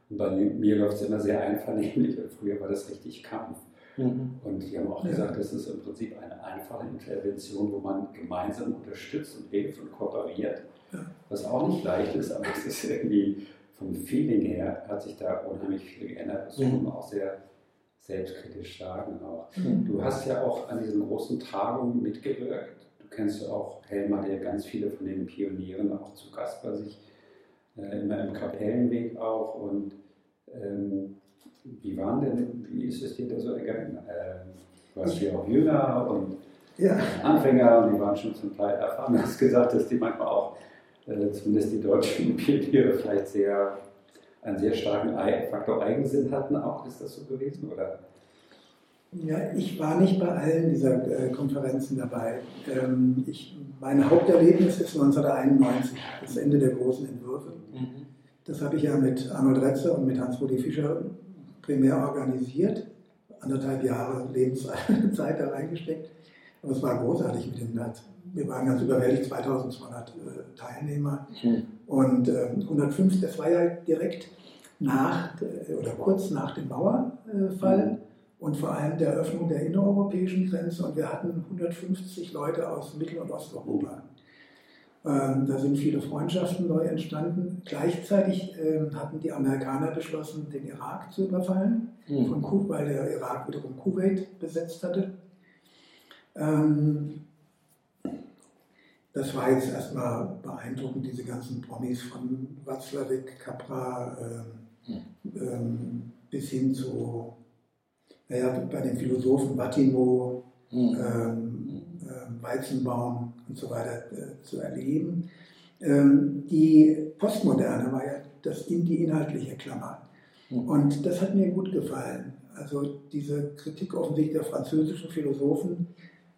und bei mir läuft es immer sehr einvernehmlich. Früher war das richtig Kampf. Mhm. Und die haben auch gesagt, das ist im Prinzip eine einfache Intervention, wo man gemeinsam unterstützt und hilft und kooperiert. Was auch nicht leicht ist, aber es ist irgendwie vom Feeling her hat sich da unheimlich viel geändert. Das muss man auch sehr selbstkritisch sagen. Auch. Mhm. Du hast ja auch an diesen großen Tagungen mitgewirkt. Du kennst ja auch Helmer, der ganz viele von den Pionieren auch zu Gast bei sich, äh, immer im Kapellenweg auch. Und ähm, wie waren denn, wie ist es dir da so ergangen? Äh, du warst ja auch jünger und ja. Anfänger und die waren schon zum Teil erfahren. Du hast gesagt, dass die manchmal auch, äh, zumindest die deutschen *laughs* Pioniere, vielleicht sehr einen sehr starken Faktor Eigensinn hatten auch. Ist das so gewesen? Oder? Ja, ich war nicht bei allen dieser äh, Konferenzen dabei. Ähm, ich, mein Haupterlebnis ist 1991, das Ende der großen Entwürfe. Mhm. Das habe ich ja mit Arnold Retze und mit Hans-Rudi Fischer primär organisiert. Anderthalb Jahre Lebenszeit *laughs* da reingesteckt. Aber es war großartig mit den Wir waren ganz überwältigt, 2200 äh, Teilnehmer. Mhm. Und äh, 105, das war ja direkt nach äh, oder kurz nach dem Mauerfall. Mhm. Und vor allem der Eröffnung der innereuropäischen Grenze. Und wir hatten 150 Leute aus Mittel- und Osteuropa. Ähm, da sind viele Freundschaften neu entstanden. Gleichzeitig ähm, hatten die Amerikaner beschlossen, den Irak zu überfallen, mhm. von Kuwait, weil der Irak wiederum Kuwait besetzt hatte. Ähm, das war jetzt erstmal beeindruckend, diese ganzen Promis von Watzlawick, Capra mhm. bis hin zu, naja, bei den Philosophen Wattimo, mhm. Weizenbaum und so weiter äh, zu erleben. Ähm, die Postmoderne war ja das, die inhaltliche Klammer. Mhm. Und das hat mir gut gefallen. Also diese Kritik offensichtlich der französischen Philosophen,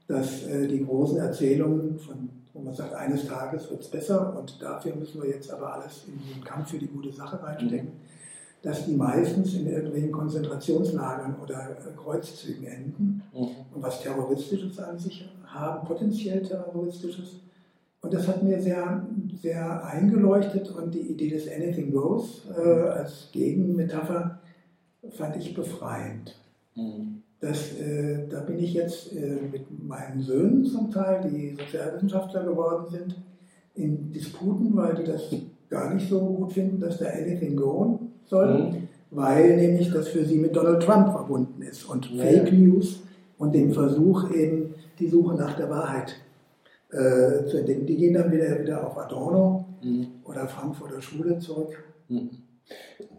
dass äh, die großen Erzählungen, von, wo man sagt, eines Tages wird es besser und dafür müssen wir jetzt aber alles in den Kampf für die gute Sache reinstecken, mhm. dass die meistens in irgendwelchen Konzentrationslagern oder äh, Kreuzzügen enden mhm. und was Terroristisches an sich haben, potenziell terroristisches. Und das hat mir sehr, sehr eingeleuchtet und die Idee des Anything Goes äh, als Gegenmetapher fand ich befreiend. Mhm. Das, äh, da bin ich jetzt äh, mit meinen Söhnen zum Teil, die Sozialwissenschaftler geworden sind, in Disputen, weil die das gar nicht so gut finden, dass da Anything Go soll, mhm. weil nämlich das für sie mit Donald Trump verbunden ist und ja. Fake News und dem Versuch eben die Suche nach der Wahrheit äh, zu entdecken. Die gehen dann wieder, wieder auf Adorno mhm. oder Frankfurter Schule zurück. Mhm.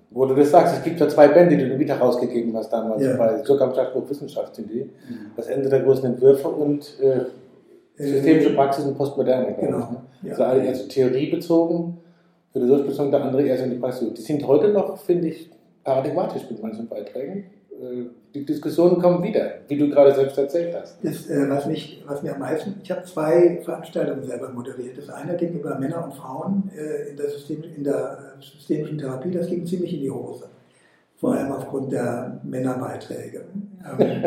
Wo du das sagst, es gibt ja zwei Bände, die du wieder rausgegeben hast damals, ja. bei sogar am Stadtbuch Wissenschaftsidee, mhm. das Ende der großen Entwürfe und äh, äh systemische Praxis und Postmoderne. Genau. Ne? Ja. Also eine eher so theoriebezogen, philosophisch bezogen, der andere eher so in die Praxis. Die sind heute noch, finde ich, paradigmatisch mit manchen Beiträgen. Äh, die Diskussionen kommen wieder, wie du gerade selbst erzählt hast. Das, äh, was, mich, was mir am meisten, ich habe zwei Veranstaltungen selber moderiert. Das eine ging über Männer und Frauen äh, in, der System, in der systemischen Therapie, das ging ziemlich in die Hose. Vor allem aufgrund der Männerbeiträge. Ähm,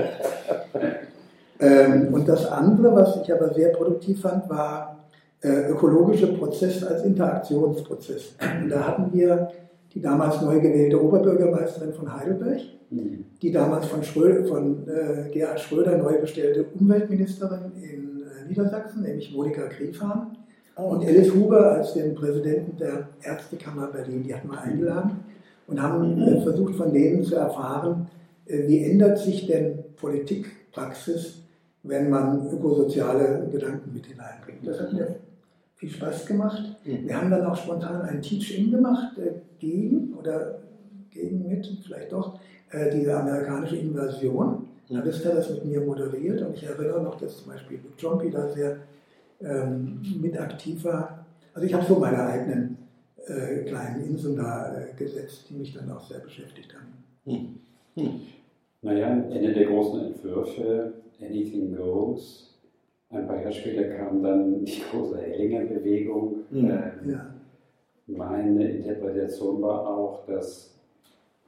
*laughs* ähm, und das andere, was ich aber sehr produktiv fand, war äh, ökologische Prozess als Interaktionsprozess. Und da hatten wir die damals neu gewählte Oberbürgermeisterin von Heidelberg, mhm. die damals von, Schröder, von äh, Gerhard Schröder neu bestellte Umweltministerin in äh, Niedersachsen, nämlich Monika Griefahn, oh. und Alice Huber als den Präsidenten der Ärztekammer Berlin. Die hatten wir eingeladen und haben äh, versucht, von denen zu erfahren, äh, wie ändert sich denn Politikpraxis, wenn man ökosoziale Gedanken mit hineinbringt. Das hat mir viel Spaß gemacht. Mhm. Wir haben dann auch spontan ein Teach-In gemacht äh, gegen oder gegen mit, vielleicht doch, äh, diese amerikanische Invasion. Mhm. Da ist er das mit mir moderiert und ich erinnere noch, dass zum Beispiel Luke Jompi da sehr ähm, mit aktiv war. Also ich habe so meine eigenen äh, kleinen Inseln da äh, gesetzt, die mich dann auch sehr beschäftigt haben. Mhm. Mhm. Naja, Ende der großen Entwürfe, Anything Goes, ein paar Jahre später kam dann die große Hellinger-Bewegung. Mhm. Äh, ja. meine Interpretation war auch, dass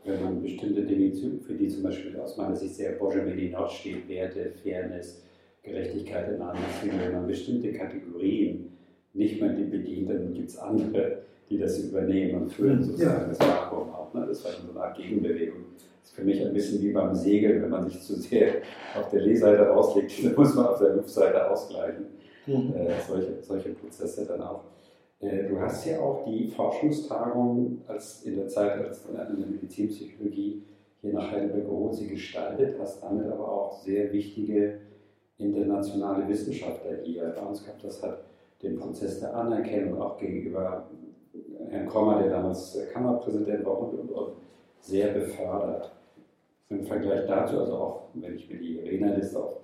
wenn man bestimmte Dinge, für die zum Beispiel aus meiner Sicht sehr Borja Medinot steht, Werte, Fairness, Gerechtigkeit in Beziehungen, wenn man bestimmte Kategorien nicht mehr bedient, dann gibt es andere, die das übernehmen und führen sozusagen ja. das Vakuum auch. Ne? Das war so eine Art Gegenbewegung. Ist für mich ein bisschen wie beim Segeln, wenn man sich zu sehr auf der Lehseite auslegt, *laughs* dann muss man auf der Luftseite ausgleichen. Mhm. Äh, solche, solche Prozesse dann auch. Äh, du hast ja auch die Forschungstagung als in der Zeit als in der Medizinpsychologie hier nach Heidelberg geholt, sie gestaltet, hast damit aber auch sehr wichtige internationale Wissenschaftler hier bei uns gehabt. Das hat den Prozess der Anerkennung auch gegenüber Herrn Krommer, der damals Kammerpräsident war, und, und, und sehr befördert. Im Vergleich dazu, also auch wenn ich mir die Rednerliste auf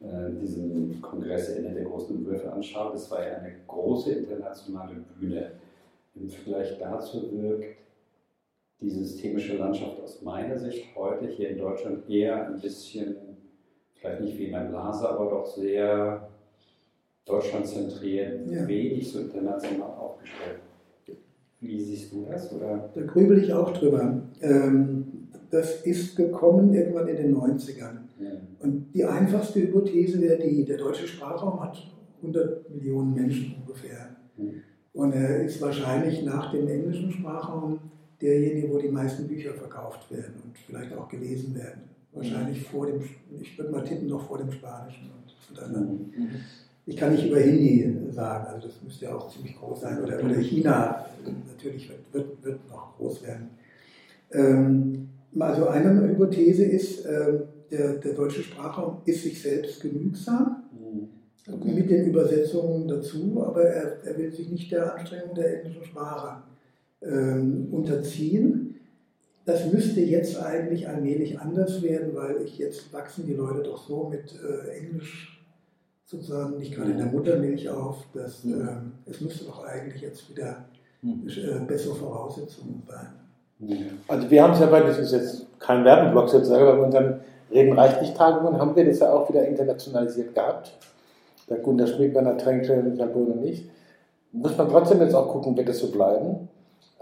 äh, diesen Kongress Ende der großen Entwürfe anschaue, das war ja eine große internationale Bühne. Im Vergleich dazu wirkt die systemische Landschaft aus meiner Sicht heute hier in Deutschland eher ein bisschen, vielleicht nicht wie in einem Blase, aber doch sehr deutschlandzentriert, ja. wenig so international aufgestellt. Wie siehst du das? Oder? Da grübel ich auch drüber. Ähm, das ist gekommen irgendwann in den 90ern. Ja. Und die einfachste Hypothese wäre die, der deutsche Sprachraum hat 100 Millionen Menschen ungefähr. Mhm. Und er ist wahrscheinlich nach dem englischen Sprachraum derjenige, wo die meisten Bücher verkauft werden und vielleicht auch gelesen werden. Wahrscheinlich vor dem, ich würde mal tippen, noch vor dem Spanischen und, und anderen. Mhm. Ich kann nicht über Hindi sagen, also das müsste ja auch ziemlich groß sein. Oder, oder China natürlich wird, wird, wird noch groß werden. Ähm, also eine Hypothese ist, äh, der, der deutsche Sprachraum ist sich selbst genügsam okay. mit den Übersetzungen dazu, aber er, er, will sich nicht der Anstrengung der englischen Sprache ähm, unterziehen. Das müsste jetzt eigentlich allmählich anders werden, weil ich jetzt wachsen die Leute doch so mit äh, Englisch sozusagen nicht gerade in der Muttermilch auf. Dass, ähm, es müsste doch eigentlich jetzt wieder äh, bessere Voraussetzungen sein. Also wir haben es ja bei, das ist jetzt kein Werbeblock sozusagen, aber bei unseren Reden reicht nicht Tagungen haben wir das ja auch wieder internationalisiert gehabt. Der Gunter Schmidt, Werner Tränkle, Sabone und ich. Muss man trotzdem jetzt auch gucken, wird das so bleiben.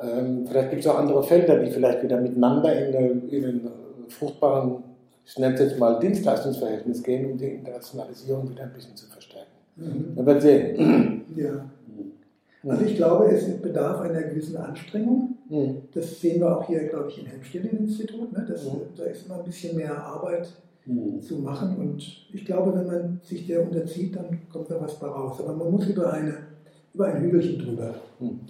Ähm, vielleicht gibt es auch andere Felder, die vielleicht wieder miteinander in, eine, in einen fruchtbaren ich nenne es jetzt mal Dienstleistungsverhältnis gehen, um die Internationalisierung wieder ein bisschen zu verstärken. Mhm. Man wird sehen. Ja. Also ich glaube, es bedarf einer gewissen Anstrengung. Mhm. Das sehen wir auch hier, glaube ich, im Helmstedin-Institut. Ne? mhm. Da ist immer ein bisschen mehr Arbeit mhm. zu machen. Und ich glaube, wenn man sich der unterzieht, dann kommt da was bei raus. Aber man muss über, eine, über ein Hügelchen drüber. Mhm.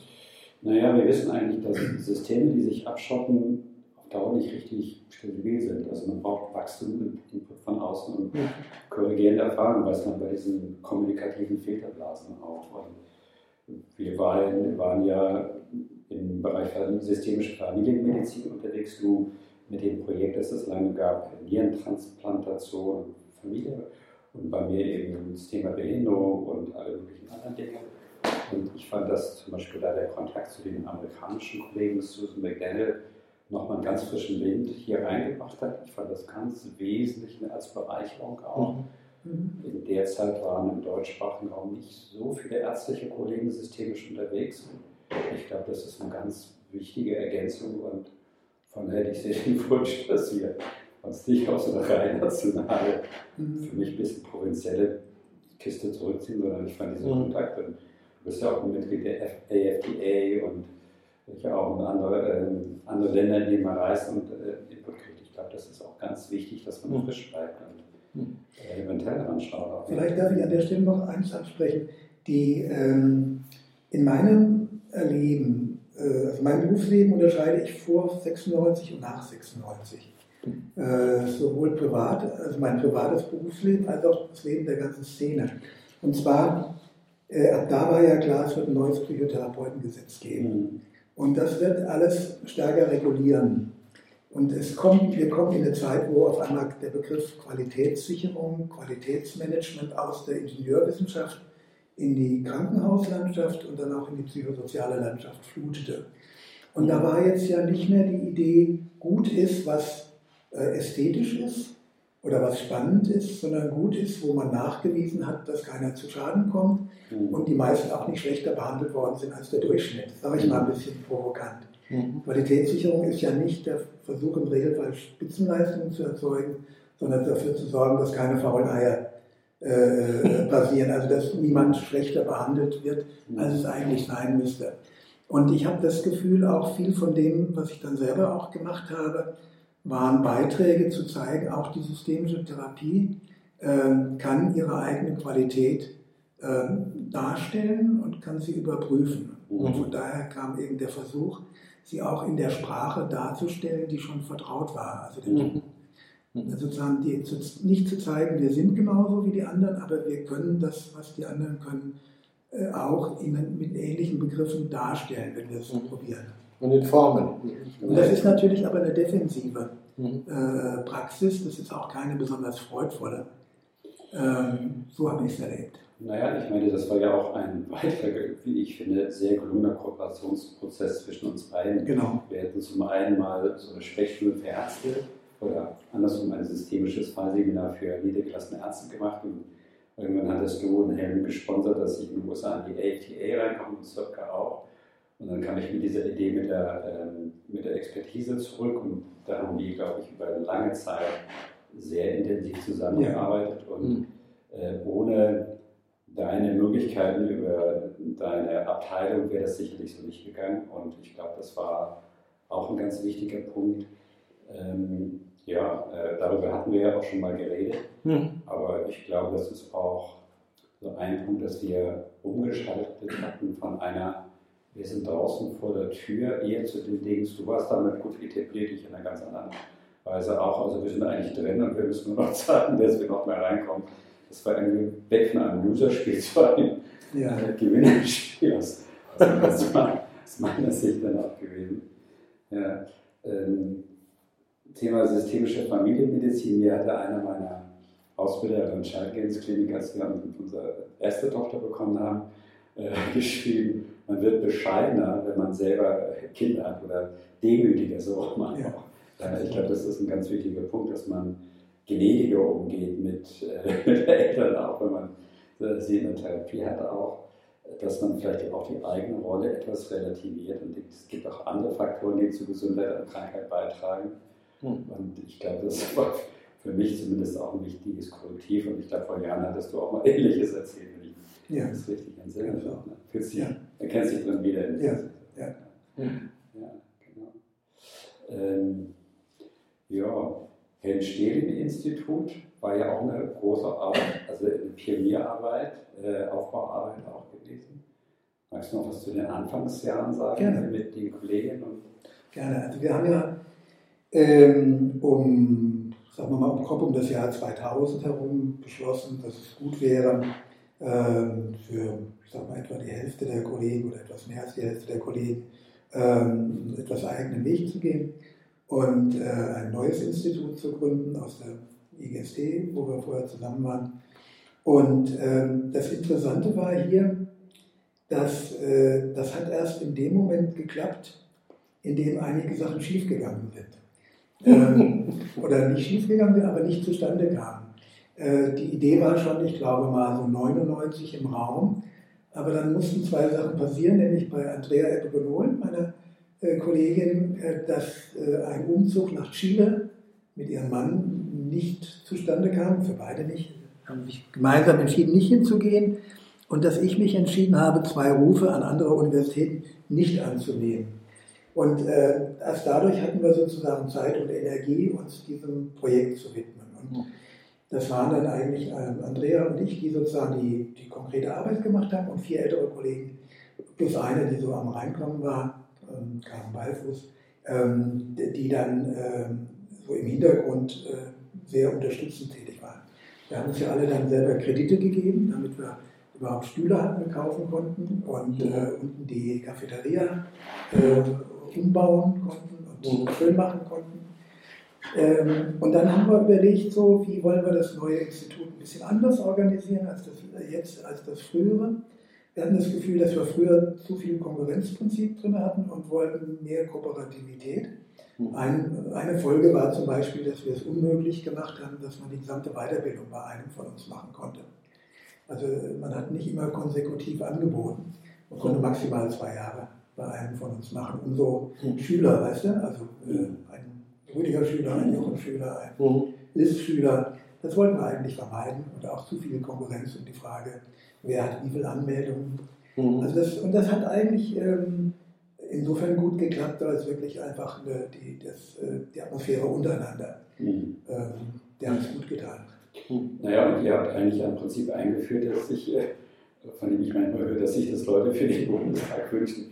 Naja, wir wissen eigentlich, dass Systeme, die sich abschotten, Dauer nicht richtig stabil sind. Also man braucht Wachstum von außen und korrigierende Erfahrungen, weiß man bei diesen kommunikativen Filterblasen auch. Und wir waren, waren ja im Bereich systemische Familienmedizin unterwegs, du mit dem Projekt, das es lange gab, Nierentransplantation, Familie und bei mir eben das Thema Behinderung und alle möglichen anderen Dinge. Und ich fand das zum Beispiel da der Kontakt zu den amerikanischen Kollegen Susan McDaniel nochmal einen ganz frischen Wind hier reingebracht hat. Ich fand das ganz wesentlich als Bereicherung auch. Mhm. In der Zeit waren im deutschsprachigen Raum nicht so viele ärztliche Kollegen systemisch unterwegs. Ich glaube, das ist eine ganz wichtige Ergänzung und von daher hätte ich sehr den Wunsch, dass wir uns nicht aus einer rein nationale, mhm. für mich ein bisschen provinzielle Kiste zurückziehen, sondern ich fand diese mhm. Kontakte. Du bist ja auch ein Mitglied der AFDA und ich auch in andere, äh, andere Länder, in denen man reist und äh, Input kriegt. Ich glaube, das ist auch ganz wichtig, dass man mhm. frisch bleibt und mhm. elementar anschaut. Vielleicht darf ich an der Stelle noch eins ansprechen. Die, ähm, in meinem Erleben, äh, also mein Berufsleben unterscheide ich vor 96 und nach 96. Mhm. Äh, sowohl privat, also mein privates Berufsleben, als auch das Leben der ganzen Szene. Und zwar, äh, ab da war ja klar, es wird ein neues Psychotherapeutengesetz geben. Mhm. Und das wird alles stärker regulieren. Und es kommt, wir kommen in eine Zeit, wo auf einmal der Begriff Qualitätssicherung, Qualitätsmanagement aus der Ingenieurwissenschaft in die Krankenhauslandschaft und dann auch in die psychosoziale Landschaft flutete. Und da war jetzt ja nicht mehr die Idee, gut ist, was äh, ästhetisch ist oder was spannend ist, sondern gut ist, wo man nachgewiesen hat, dass keiner zu Schaden kommt mhm. und die meisten auch nicht schlechter behandelt worden sind als der Durchschnitt. Das sage ich mal ein bisschen provokant. Mhm. Qualitätssicherung ist ja nicht der Versuch im Regelfall Spitzenleistungen zu erzeugen, sondern dafür zu sorgen, dass keine faulen Eier äh, passieren, also dass niemand schlechter behandelt wird, als es eigentlich sein müsste. Und ich habe das Gefühl, auch viel von dem, was ich dann selber auch gemacht habe, waren Beiträge zu zeigen, auch die systemische Therapie äh, kann ihre eigene Qualität äh, darstellen und kann sie überprüfen. Und von daher kam eben der Versuch, sie auch in der Sprache darzustellen, die schon vertraut war. Also den, mhm. Sozusagen die, nicht zu zeigen, wir sind genauso wie die anderen, aber wir können das, was die anderen können, äh, auch in, mit ähnlichen Begriffen darstellen, wenn wir es mhm. probieren. Und in Formen. Und das ist natürlich aber eine defensive mhm. äh, Praxis, das ist auch keine besonders freudvolle. Ähm, so habe ich es erlebt. Naja, ich meine, das war ja auch ein weiterer, wie ich finde, sehr gelungener Kooperationsprozess zwischen uns beiden. Genau. Wir hätten zum einen mal so eine Sprechstunde für Ärzte oder andersrum ein systemisches Fallseminar für niedergelassene Ärzte gemacht. Und irgendwann hattest du einen Helm gesponsert, dass ich in den USA an die AFTA reinkomme und circa auch. Und dann kam ich mit dieser Idee mit der, ähm, mit der Expertise zurück und da haben wir, glaube ich, über eine lange Zeit sehr intensiv zusammengearbeitet ja. und äh, ohne deine Möglichkeiten über deine Abteilung wäre das sicherlich so nicht gegangen und ich glaube, das war auch ein ganz wichtiger Punkt. Ähm, ja, äh, darüber hatten wir ja auch schon mal geredet, mhm. aber ich glaube, das ist auch so ein Punkt, dass wir umgeschaltet hatten von einer wir sind draußen vor der Tür, eher zu den Dings. Du warst damit gut etabliert, ich in einer ganz anderen Weise auch. Also wir sind eigentlich drin und wir müssen nur noch zeigen, dass wir noch mehr reinkommen. Das war irgendwie weg von einem Loser-Spiel zu einem ja. äh, *laughs* Gewinnerspiel aus, aus, aus meiner Sicht dann auch gewesen. Ja. Ähm, Thema systemische Familienmedizin. Mir hatte einer meiner Ausbilder in Child Klinik, als wir unsere erste Tochter bekommen haben, äh, *laughs* geschrieben, man wird bescheidener, wenn man selber Kinder hat oder demütiger, so auch mal. Ja. Ich glaube, das ist ein ganz wichtiger Punkt, dass man gnädiger umgeht mit, äh, *laughs* mit Eltern, auch wenn man äh, sie in der Therapie hat, auch, dass man vielleicht auch die eigene Rolle etwas relativiert. Und es gibt auch andere Faktoren, die zu Gesundheit und Krankheit beitragen. Und ich glaube, das *laughs* war für mich zumindest auch ein wichtiges Korrektiv. Und ich glaube, vor Jahren hattest du auch mal *laughs* Ähnliches erzählt, wenn ich ja. das richtig entsinne. Ja. Fühlst dich, ja. erkennst dich drin wieder. In ja. Ja. ja, genau. Ähm, ja, Helm-Stehlin-Institut war ja auch eine große Arbeit, also eine Pionierarbeit, äh, Aufbauarbeit auch gewesen. Magst du noch was zu den Anfangsjahren sagen Gerne. mit den Kollegen? Gerne. Also wir haben ja ähm, um, sagen wir mal, um, um das Jahr 2000 herum beschlossen, dass es gut wäre, ähm, für ich sag mal, etwa die Hälfte der Kollegen oder etwas mehr als die Hälfte der Kollegen ähm, etwas eigenen Weg zu gehen und äh, ein neues Institut zu gründen aus der IGST, wo wir vorher zusammen waren. Und ähm, das Interessante war hier, dass äh, das hat erst in dem Moment geklappt, in dem einige Sachen schiefgegangen sind. Ähm, oder nicht schiefgegangen aber nicht zustande kamen. Äh, die Idee war schon, ich glaube mal so 99 im Raum, aber dann mussten zwei Sachen passieren, nämlich bei Andrea Ebegonol, meiner äh, Kollegin, äh, dass ein Umzug nach Chile mit ihrem Mann nicht zustande kam, für beide nicht, haben sich gemeinsam entschieden, nicht hinzugehen und dass ich mich entschieden habe, zwei Rufe an andere Universitäten nicht anzunehmen. Und äh, erst dadurch hatten wir sozusagen Zeit und Energie, uns diesem Projekt zu widmen. Und das waren dann eigentlich ähm, Andrea und ich, die sozusagen die, die konkrete Arbeit gemacht haben und vier ältere Kollegen, plus eine, die so am Reinkommen war, ähm, Karen Beifuß, ähm, die dann ähm, so im Hintergrund äh, sehr unterstützend tätig waren. Wir haben uns ja alle dann selber Kredite gegeben, damit wir überhaupt Stühle hatten, kaufen konnten und äh, unten die Cafeteria äh, umbauen konnten und schön machen konnten. Ähm, und dann haben wir überlegt, so, wie wollen wir das neue Institut ein bisschen anders organisieren als das jetzt, als das frühere. Wir hatten das Gefühl, dass wir früher zu viel Konkurrenzprinzip drin hatten und wollten mehr Kooperativität. Mhm. Ein, eine Folge war zum Beispiel, dass wir es unmöglich gemacht haben, dass man die gesamte Weiterbildung bei einem von uns machen konnte. Also man hat nicht immer konsekutiv angeboten. Man konnte maximal zwei Jahre bei einem von uns machen. Und so. Schüler, weißt du, also äh, ein Rüdiger-Schüler, ein Jochen-Schüler, ein mhm. List-Schüler, das wollten wir eigentlich vermeiden und auch zu viel Konkurrenz und die Frage, wer hat wie viele Anmeldungen. Mhm. Also das, und das hat eigentlich ähm, insofern gut geklappt, weil es wirklich einfach eine, die, das, äh, die Atmosphäre untereinander, mhm. ähm, der hat es gut getan. Mhm. Naja, und ihr habt eigentlich im Prinzip eingeführt, dass sich, äh, von dem ich manchmal höre, dass sich das Leute für den Bundestag wünschen,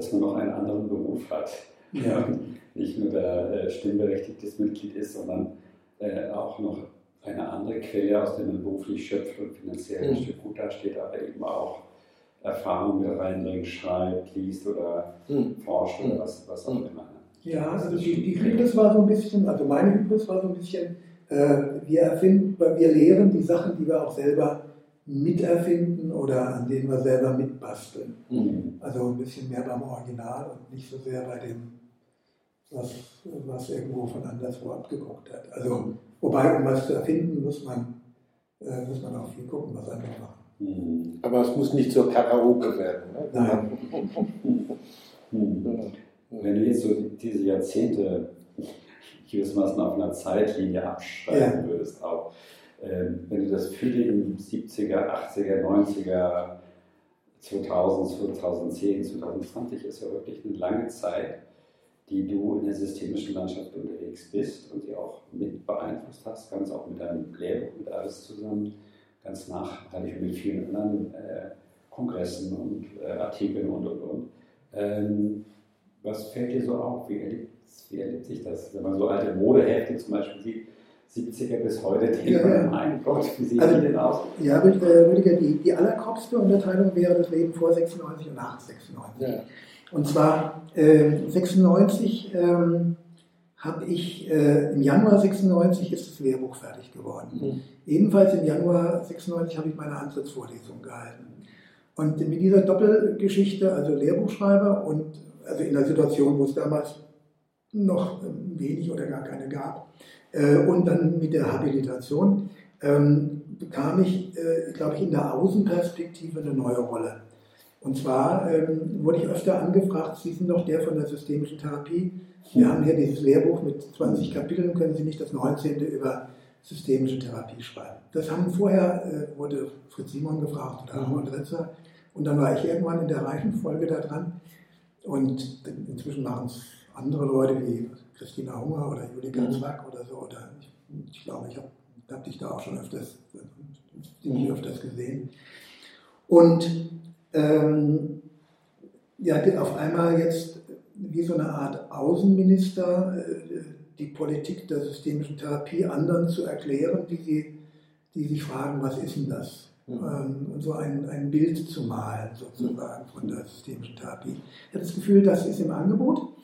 dass man noch einen anderen Beruf hat. Ja. *laughs* Nicht nur der äh, stimmberechtigtes Mitglied ist, sondern äh, auch noch eine andere Quelle, aus der man beruflich schöpft und finanziell ein mhm. Stück gut dasteht, aber eben auch Erfahrung mit reinbringt, schreibt, liest oder mhm. forscht oder was, was auch immer. Ja, also die, die Hybris war so ein bisschen, also meine Hybris war so ein bisschen, äh, wir erfinden, wir lehren die Sachen, die wir auch selber miterfinden oder an denen wir selber mitbasteln. Mhm. Also ein bisschen mehr beim Original und nicht so sehr bei dem, was, was irgendwo von anderswo abgeguckt hat. Also, wobei, um was zu erfinden, muss man, äh, muss man auch viel gucken, was andere machen. Mhm. Aber es muss nicht zur Karaoke werden. Ne? Nein. *laughs* Mhm. Wenn du jetzt so diese Jahrzehnte gewissermaßen auf einer Zeitlinie abschreiben ja. würdest, auch wenn du das Feeling 70er, 80er, 90er, 2000, 2010, 2020 ist ja wirklich eine lange Zeit, die du in der systemischen Landschaft unterwegs bist und die auch mit beeinflusst hast, ganz auch mit deinem Lehrbuch, mit alles zusammen, ganz nachhaltig mit vielen anderen äh, Kongressen und äh, Artikeln und und und. Ähm, was fällt dir so auf? Wie erlebt, wie erlebt sich das? Wenn man so alte Modehefte zum Beispiel sieht, 70er bis heute, denkt ja, ja. mein Gott, wie sieht also, die denn aus? Ja, äh, Rüdiger, die, die allerkropfste Unterteilung wäre das Leben vor 96 und nach 96. Ja. Und zwar äh, 96 ähm, habe ich, äh, im Januar 96 ist das Lehrbuch fertig geworden. Mhm. Ebenfalls im Januar 96 habe ich meine Antrittsvorlesung gehalten. Und mit dieser Doppelgeschichte, also Lehrbuchschreiber und also in der Situation, wo es damals noch wenig oder gar keine gab, und dann mit der Habilitation ähm, bekam ich, äh, glaube ich, in der Außenperspektive eine neue Rolle. Und zwar ähm, wurde ich öfter angefragt, Sie sind doch der von der systemischen Therapie. Wir haben hier dieses Lehrbuch mit 20 Kapiteln, können Sie nicht das 19. über systemische Therapie schreiben. Das haben vorher, äh, wurde Fritz Simon gefragt oder Arnold Retzer. Und dann war ich irgendwann in der Reichenfolge da dran. Und inzwischen machen es andere Leute wie Christina Hunger oder Julika mhm. Zwack oder so. Oder ich, ich glaube, ich habe hab dich da auch schon öfters, mhm. öfters gesehen. Und ähm, ja, auf einmal jetzt wie so eine Art Außenminister äh, die Politik der systemischen Therapie anderen zu erklären, die, sie, die sich fragen, was ist denn das? Mhm. und so ein, ein Bild zu malen, sozusagen, von der systemischen Therapie. Ich habe das Gefühl, das ist im Angebot.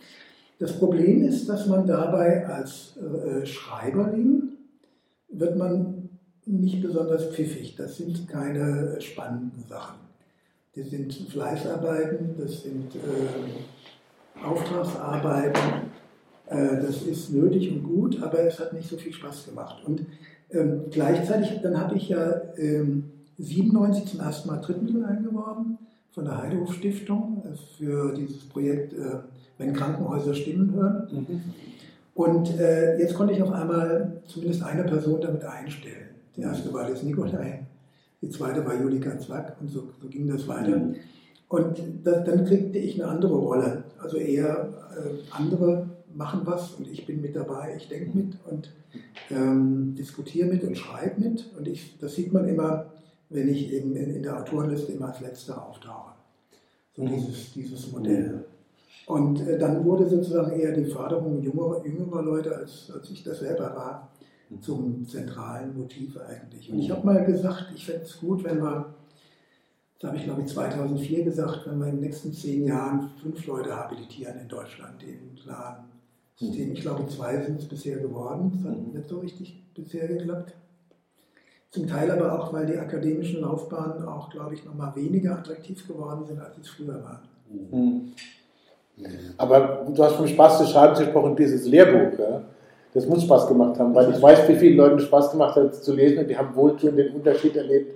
Das Problem ist, dass man dabei als äh, Schreiberling wird man nicht besonders pfiffig. Das sind keine spannenden Sachen. Das sind Fleißarbeiten, das sind äh, Auftragsarbeiten. Äh, das ist nötig und gut, aber es hat nicht so viel Spaß gemacht. Und ähm, gleichzeitig, dann habe ich ja ähm, 97 zum ersten Mal Drittmittel eingeworben von der Heidehof Stiftung äh, für dieses Projekt äh, wenn Krankenhäuser Stimmen hören. Mhm. Und äh, jetzt konnte ich auf einmal zumindest eine Person damit einstellen. Die erste war das Nikolai, die zweite war Julika Zwack und so, so ging das weiter. Mhm. Und das, dann kriegte ich eine andere Rolle. Also eher äh, andere machen was und ich bin mit dabei, ich denke mit und ähm, diskutiere mit und schreibe mit. Und ich, das sieht man immer, wenn ich eben in, in der Autorenliste immer als letzter auftauche. So mhm. dieses, dieses Modell. Und äh, dann wurde sozusagen eher die Förderung jüngerer, jüngerer Leute, als, als ich das selber war, zum zentralen Motiv eigentlich. Und ich habe mal gesagt, ich fände es gut, wenn wir, das habe ich glaube ich 2004 gesagt, wenn wir in den nächsten zehn Jahren fünf Leute habilitieren in Deutschland, die im klaren System. Ich glaube, zwei sind es bisher geworden. Das hat nicht so richtig bisher geklappt. Zum Teil aber auch, weil die akademischen Laufbahnen auch, glaube ich, nochmal weniger attraktiv geworden sind, als es früher waren. Mhm. Aber du hast vom Spaß zu schreiben gesprochen, dieses Lehrbuch, ja, das muss Spaß gemacht haben, weil ich weiß, wie vielen Leuten Spaß gemacht hat, zu lesen und die haben wohl schon den Unterschied erlebt,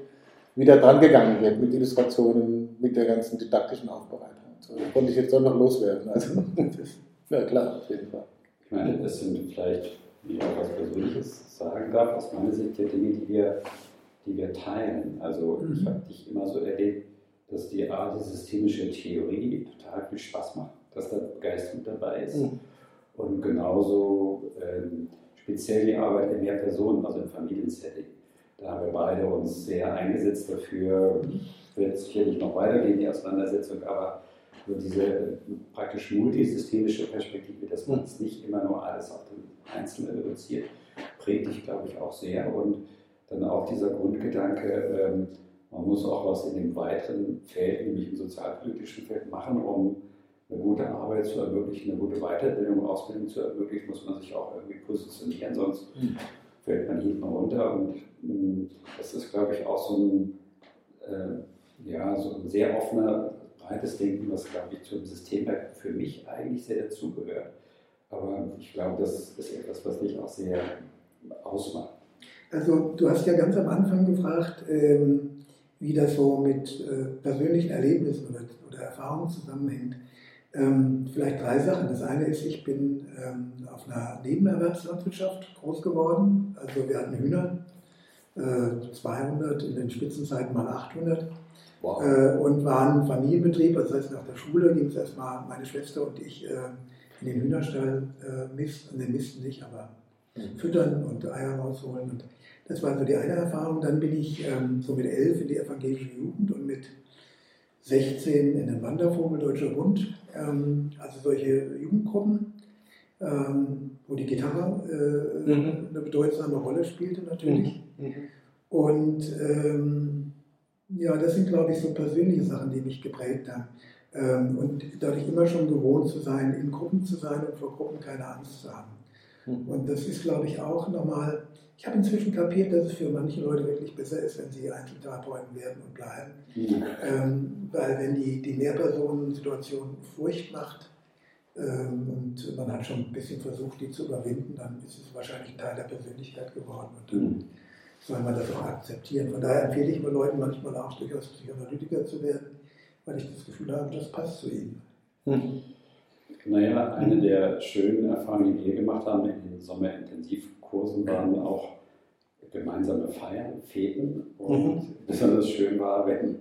wie da dran gegangen wird mit Illustrationen, mit der ganzen didaktischen Aufbereitung. So, das konnte ich jetzt doch noch loswerden. Also, *laughs* ja klar, auf jeden Fall. Ich meine, das sind vielleicht, wie ich auch was Persönliches sagen darf, aus meiner Sicht die Dinge, die wir, die wir teilen. Also ich habe dich immer so erlebt, dass die Art, systemische Theorie total viel Spaß macht, dass da Begeisterung dabei ist. Mhm. Und genauso ähm, speziell die Arbeit in mehr Personen, also im Familiensetting. Da haben wir beide uns sehr eingesetzt dafür. Wird sicherlich noch weitergehen, die Auseinandersetzung, aber so diese praktisch multisystemische Perspektive, dass man es nicht immer nur alles auf den Einzelnen reduziert, predigt, glaube ich, auch sehr. Und dann auch dieser Grundgedanke, ähm, man muss auch was in dem weiteren Feld, nämlich im sozialpolitischen Feld, machen, um eine gute Arbeit zu ermöglichen, eine gute Weiterbildung, Ausbildung zu ermöglichen, muss man sich auch irgendwie positionieren, sonst mhm. fällt man hinten runter. Und mh, mm, das ist, glaube ich, auch so ein, äh, ja, so ein sehr offener, breites Denken, was, glaube ich, zum System für mich eigentlich sehr dazugehört. Aber ich glaube, das ist etwas, was dich auch sehr ausmacht. Also du hast ja ganz am Anfang gefragt, ähm, wie das so mit äh, persönlichen Erlebnissen oder, oder Erfahrungen zusammenhängt. Ähm, vielleicht drei Sachen. Das eine ist, ich bin ähm, auf einer Nebenerwerbslandwirtschaft groß geworden. Also wir hatten Hühner, äh, 200, in den Spitzenzeiten mal 800. Wow. Äh, und waren Familienbetrieb. Das heißt, nach der Schule ging es erstmal meine Schwester und ich äh, in den Hühnerstall äh, misten, ne, misten nicht, aber mhm. füttern und Eier rausholen. Und das war so die eine Erfahrung. Dann bin ich ähm, so mit elf in die evangelische Jugend und mit 16 in den Wandervogel Deutscher Bund, ähm, also solche Jugendgruppen, ähm, wo die Gitarre äh, mhm. eine bedeutsame Rolle spielte natürlich. Mhm. Mhm. Und ähm, ja, das sind, glaube ich, so persönliche Sachen, die mich geprägt haben. Ähm, und dadurch immer schon gewohnt zu sein, in Gruppen zu sein und vor Gruppen keine Angst zu haben. Mhm. Und das ist, glaube ich, auch nochmal ich habe inzwischen kapiert, dass es für manche Leute wirklich besser ist, wenn sie Einzeltherapeuten werden und bleiben. Mhm. Ähm, weil wenn die, die Mehrpersonensituation Furcht macht ähm, und man hat schon ein bisschen versucht, die zu überwinden, dann ist es wahrscheinlich ein Teil der Persönlichkeit geworden. Und dann mhm. soll man das auch akzeptieren. Von daher empfehle ich mir Leuten manchmal auch durchaus Psychoanalytiker zu werden, weil ich das Gefühl habe, das passt zu ihnen. Mhm. Naja, eine der schönen Erfahrungen, die wir gemacht haben in den Sommerintensivkursen, Kursen waren auch gemeinsame Feiern, Feten. Und mhm. besonders schön war, wenn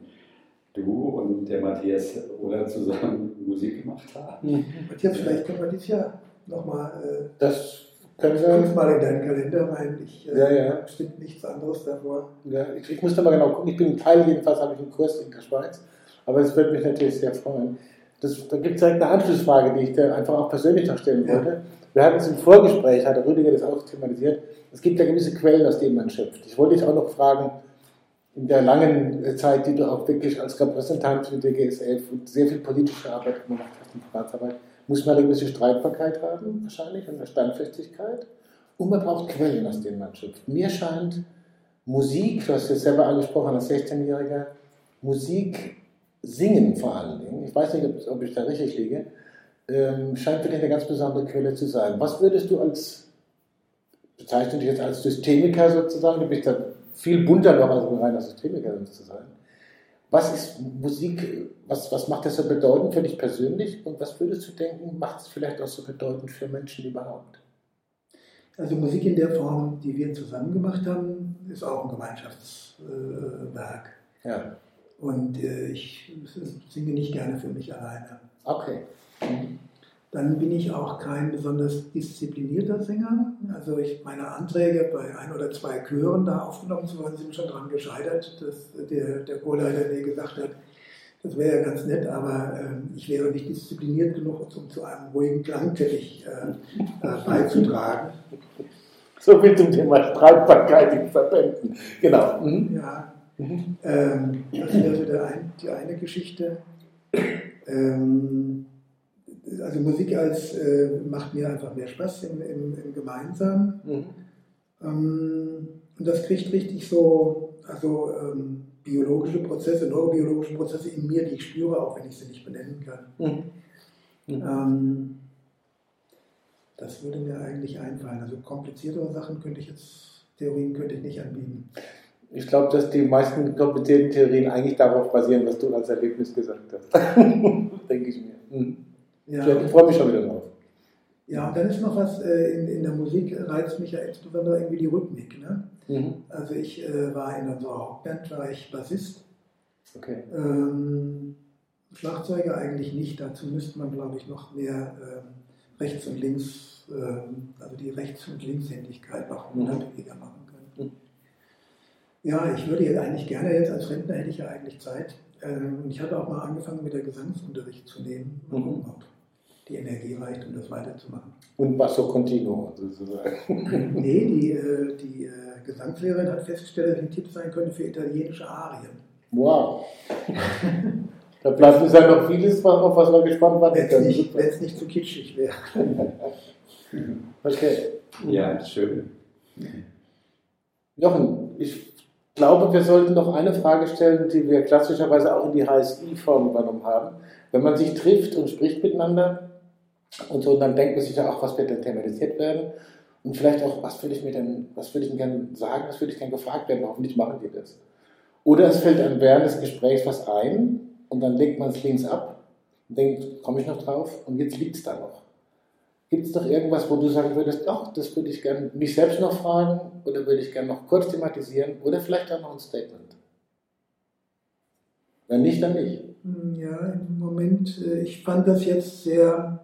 du und der Matthias oder zusammen Musik gemacht haben. Mhm. Matthias, vielleicht können wir dieses Jahr nochmal. Äh, das können wir. Guck mal in deinen Kalender rein. Ich äh, ja, ja. bestimmt nichts anderes davor. Ja, ich, ich muss da mal genau gucken. Ich bin Teil, jedenfalls habe ich einen Kurs in der Schweiz. Aber es würde mich natürlich sehr freuen. Das, da gibt es direkt eine Anschlussfrage, die ich dir einfach auch persönlich noch stellen ja. Wir hatten es im Vorgespräch, hat der Rüdiger das auch thematisiert, es gibt ja gewisse Quellen, aus denen man schöpft. Ich wollte dich auch noch fragen, in der langen Zeit, die du auch wirklich als Repräsentant für die DGSF und sehr viel politische Arbeit gemacht hast und Verbandsarbeit, muss man eine gewisse Streitbarkeit haben, wahrscheinlich, und eine Standfestigkeit. Und man braucht Quellen, aus denen man schöpft. Mir scheint Musik, du hast es selber angesprochen als 16-Jähriger, Musik singen vor allen Dingen, ich weiß nicht, ob ich da richtig liege, ähm, scheint für dich eine ganz besondere Quelle zu sein. Was würdest du als, bezeichne dich jetzt als Systemiker sozusagen, du bist ja viel bunter noch als ein reiner Systemiker zu sein. Was ist Musik, was, was macht das so bedeutend für dich persönlich und was würdest du denken, macht es vielleicht auch so bedeutend für Menschen überhaupt? Also Musik in der Form, die wir zusammen gemacht haben, ist auch ein Gemeinschaftswerk. Äh, ja. Und äh, ich singe nicht gerne für mich alleine. Okay. Dann bin ich auch kein besonders disziplinierter Sänger. Also ich, meine Anträge bei ein oder zwei Chören da aufgenommen zu werden, sind schon daran gescheitert, dass der, der Chorleiter mir gesagt hat, das wäre ja ganz nett, aber äh, ich wäre nicht diszipliniert genug, um zu einem ruhigen Klangteppich äh, äh, beizutragen. So viel zum Thema Streitbarkeit in Verbänden. Genau. Mhm. Ja. Ähm, das wäre so ein, die eine Geschichte. Ähm, also Musik als äh, macht mir einfach mehr Spaß im, im, im Gemeinsamen. Mhm. Ähm, und das kriegt richtig so, also ähm, biologische Prozesse, neurobiologische Prozesse in mir, die ich spüre, auch wenn ich sie nicht benennen kann. Mhm. Mhm. Ähm, das würde mir eigentlich einfallen. Also kompliziertere Sachen könnte ich jetzt, Theorien könnte ich nicht anbieten. Ich glaube, dass die meisten komplizierten Theorien eigentlich darauf basieren, was du als Erlebnis gesagt hast. *laughs* Denke ich mir. Mhm. Ja. Ich freue mich schon wieder drauf. Ja, und dann ist noch was, äh, in, in der Musik reizt mich ja insbesondere irgendwie die Rhythmik. Ne? Mhm. Also ich äh, war in unserer Rockband, war ich Bassist. Okay. Ähm, Schlagzeuger eigentlich nicht, dazu müsste man, glaube ich, noch mehr ähm, rechts und links, ähm, also die Rechts- und Linkshändigkeit noch unabhängiger mhm. machen können. Mhm. Ja, ich würde jetzt eigentlich gerne jetzt als Rentner hätte ich ja eigentlich Zeit. Ähm, und ich hatte auch mal angefangen mit der Gesangsunterricht zu nehmen. Mal gucken, ob die Energie reicht, um das weiterzumachen. Und Basso Continuo sozusagen. *laughs* nee, die, äh, die äh, Gesangslehrerin hat festgestellt, dass ich ein Tipp sein könnte für italienische Arien. Wow. da bleibt uns ja noch vieles, auf was wir gespannt waren. Wenn es nicht, nicht zu kitschig wäre. *laughs* okay. Ja, schön. Jochen, ich glaube, wir sollten noch eine Frage stellen, die wir klassischerweise auch in die HSI-Form übernommen haben. Wenn man sich trifft und spricht miteinander und so, dann denkt man sich ja auch, was wird denn thematisiert werden? Und vielleicht auch, was würde ich mir denn, was würde ich denn gerne sagen, was würde ich gerne gefragt werden, hoffentlich machen die das. Oder es fällt einem während des Gesprächs was ein und dann legt man es links ab und denkt, komme ich noch drauf und jetzt liegt es da noch. Gibt es doch irgendwas, wo du sagen würdest, doch, das würde ich gerne mich selbst noch fragen oder würde ich gerne noch kurz thematisieren oder vielleicht auch noch ein Statement? Wenn nicht, dann nicht. Hm, ja, im Moment, äh, ich fand das jetzt sehr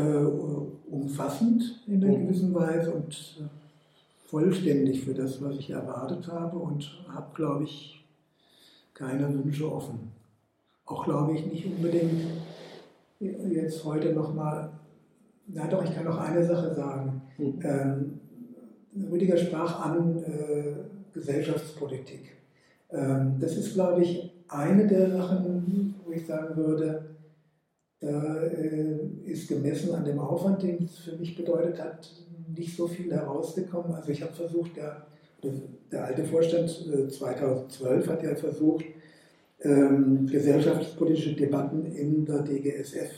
umfassend in einer mhm. gewissen Weise und äh, vollständig für das, was ich erwartet habe und habe, glaube ich, keine Wünsche offen. Auch glaube ich nicht unbedingt jetzt heute nochmal, na doch, ich kann noch eine Sache sagen. Mhm. Ähm, Rüdiger sprach an äh, Gesellschaftspolitik. Ähm, das ist, glaube ich, eine der Sachen, wo ich sagen würde, da äh, ist gemessen an dem Aufwand, den es für mich bedeutet hat, nicht so viel herausgekommen. Also ich habe versucht, der, der alte Vorstand 2012 äh, hat ja versucht, ähm, gesellschaftspolitische Debatten in der DGSF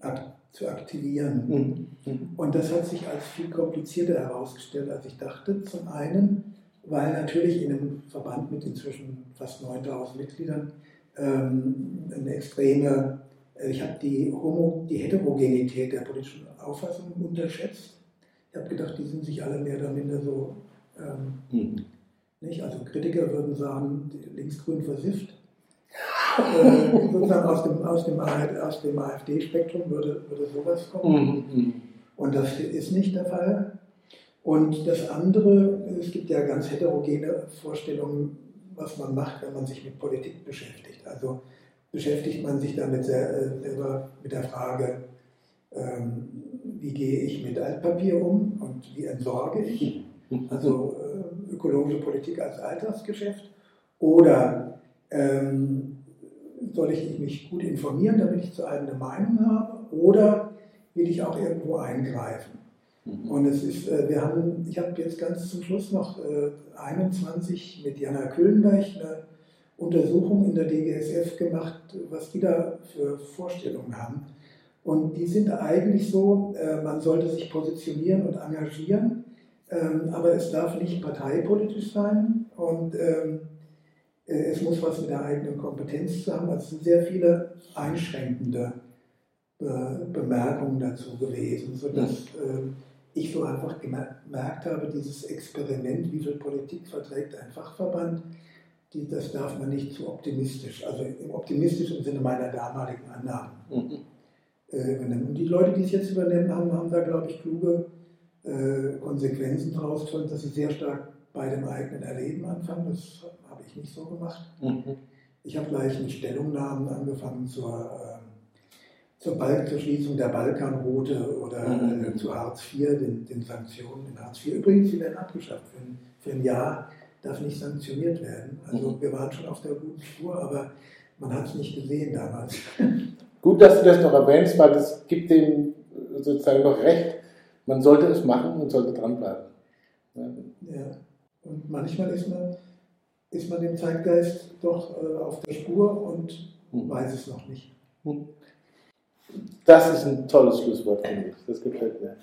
ak zu aktivieren. Mhm. mhm. Und das hat sich als viel komplizierter herausgestellt, als ich dachte. Zum einen, weil natürlich in einem Verband mit inzwischen fast 9000 Mitgliedern ähm, eine extreme äh, ich habe die, Homo, die Heterogenität der politischen Auffassung unterschätzt. Ich habe gedacht, die sind sich alle mehr oder minder so. Ähm, mhm. nicht? Also Kritiker würden sagen, linksgrün versifft. äh, sozusagen aus dem, aus dem, aus dem AfD-Spektrum würde, würde sowas kommen. Mhm, mhm. Und das ist nicht der Fall. Und das andere, es gibt ja ganz heterogene Vorstellungen, was man macht, wenn man sich mit Politik beschäftigt. Also beschäftigt man sich damit äh, selber mit der Frage, ähm, wie gehe ich mit Altpapier um und wie entsorge ich, also äh, ökologische Politik als Alltagsgeschäft, oder ähm, soll ich mich gut informieren, damit ich zu einem eine Meinung habe, oder will ich auch irgendwo eingreifen? Mhm. Und es ist, äh, wir haben, ich habe jetzt ganz zum Schluss noch 21 mit Jana Küllenberg eine Untersuchung in der DGSF gemacht, was die da für Vorstellungen haben. Und die sind eigentlich so, äh, man sollte sich positionieren und engagieren, ähm, aber es darf nicht parteipolitisch sein und ähm, äh, es muss was mit der eigenen Kompetenz zu haben. Also es sind sehr viele einschränkende Bemerkungen dazu gewesen, sodass äh, ich so einfach gemerkt habe, dieses Experiment, wie viel Politik verträgt ein Fachverband, die, das darf man nicht zu optimistisch, also im optimistischen Sinne meiner damaligen Annahmen mhm. äh, übernehmen. Und die Leute, die es jetzt übernehmen haben, haben da, glaube ich, kluge äh, Konsequenzen draus dass sie sehr stark bei dem eigenen Erleben anfangen. Das habe ich nicht so gemacht. Mhm. Ich habe gleich mit Stellungnahmen angefangen zur, äh, zur, Balk, zur Schließung der Balkanroute oder mhm. Äh, zu Hartz IV, den, den, Sanktionen in Hartz IV. Übrigens, die werden abgeschafft für für ein Jahr darf nicht sanktioniert werden. Also mhm. wir waren schon auf der guten Spur, aber man hat es nicht gesehen damals. *laughs* Gut, dass du das noch erwähnst, weil das gibt dem sozusagen noch recht. Man sollte es machen und sollte dranbleiben. Ja. ja. Und manchmal ist man, ist man dem Zeitgeist doch äh, auf der Spur und mhm. weiß es noch nicht. Mhm. Das ist ein tolles Schlusswort, finde ich. Das gefällt mir.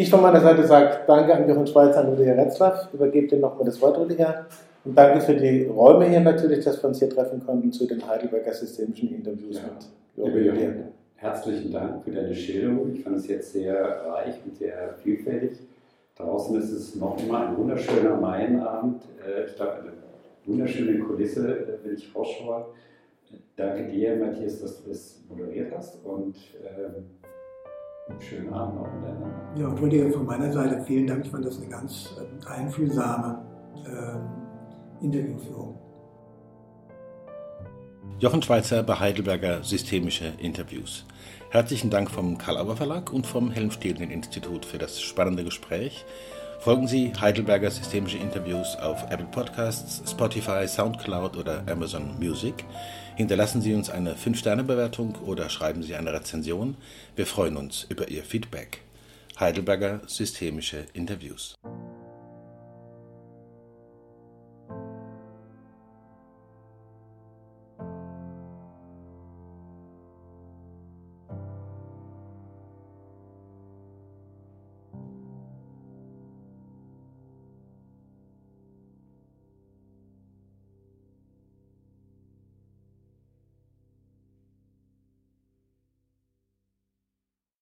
Ich von meiner Seite sage Danke an Jochen Schweizer und Rüdiger Retzlaff. Übergebe dir nochmal das Wort, Rüdiger. Und danke für die Räume hier natürlich, dass wir uns hier treffen konnten zu den Heidelberger systemischen Interviews ja. mit Jochen. Herzlichen Dank für deine Schilderung. Ich fand es jetzt sehr reich und sehr vielfältig. Draußen ist es noch immer ein wunderschöner Mainabend. Äh, ich glaube, eine wunderschöne Kulisse, äh, wenn ich rausschaue. Danke dir, Matthias, dass du das moderiert hast und ähm, schönen Abend noch miteinander. Ja, und Rüdiger, von meiner Seite vielen Dank. Ich fand das eine ganz äh, einfühlsame äh, Interviewführung. Jochen Schweizer bei Heidelberger Systemische Interviews. Herzlichen Dank vom Karl-Auer Verlag und vom Helmstedten-Institut für das spannende Gespräch. Folgen Sie Heidelberger Systemische Interviews auf Apple Podcasts, Spotify, Soundcloud oder Amazon Music. Hinterlassen Sie uns eine 5-Sterne-Bewertung oder schreiben Sie eine Rezension. Wir freuen uns über Ihr Feedback. Heidelberger Systemische Interviews.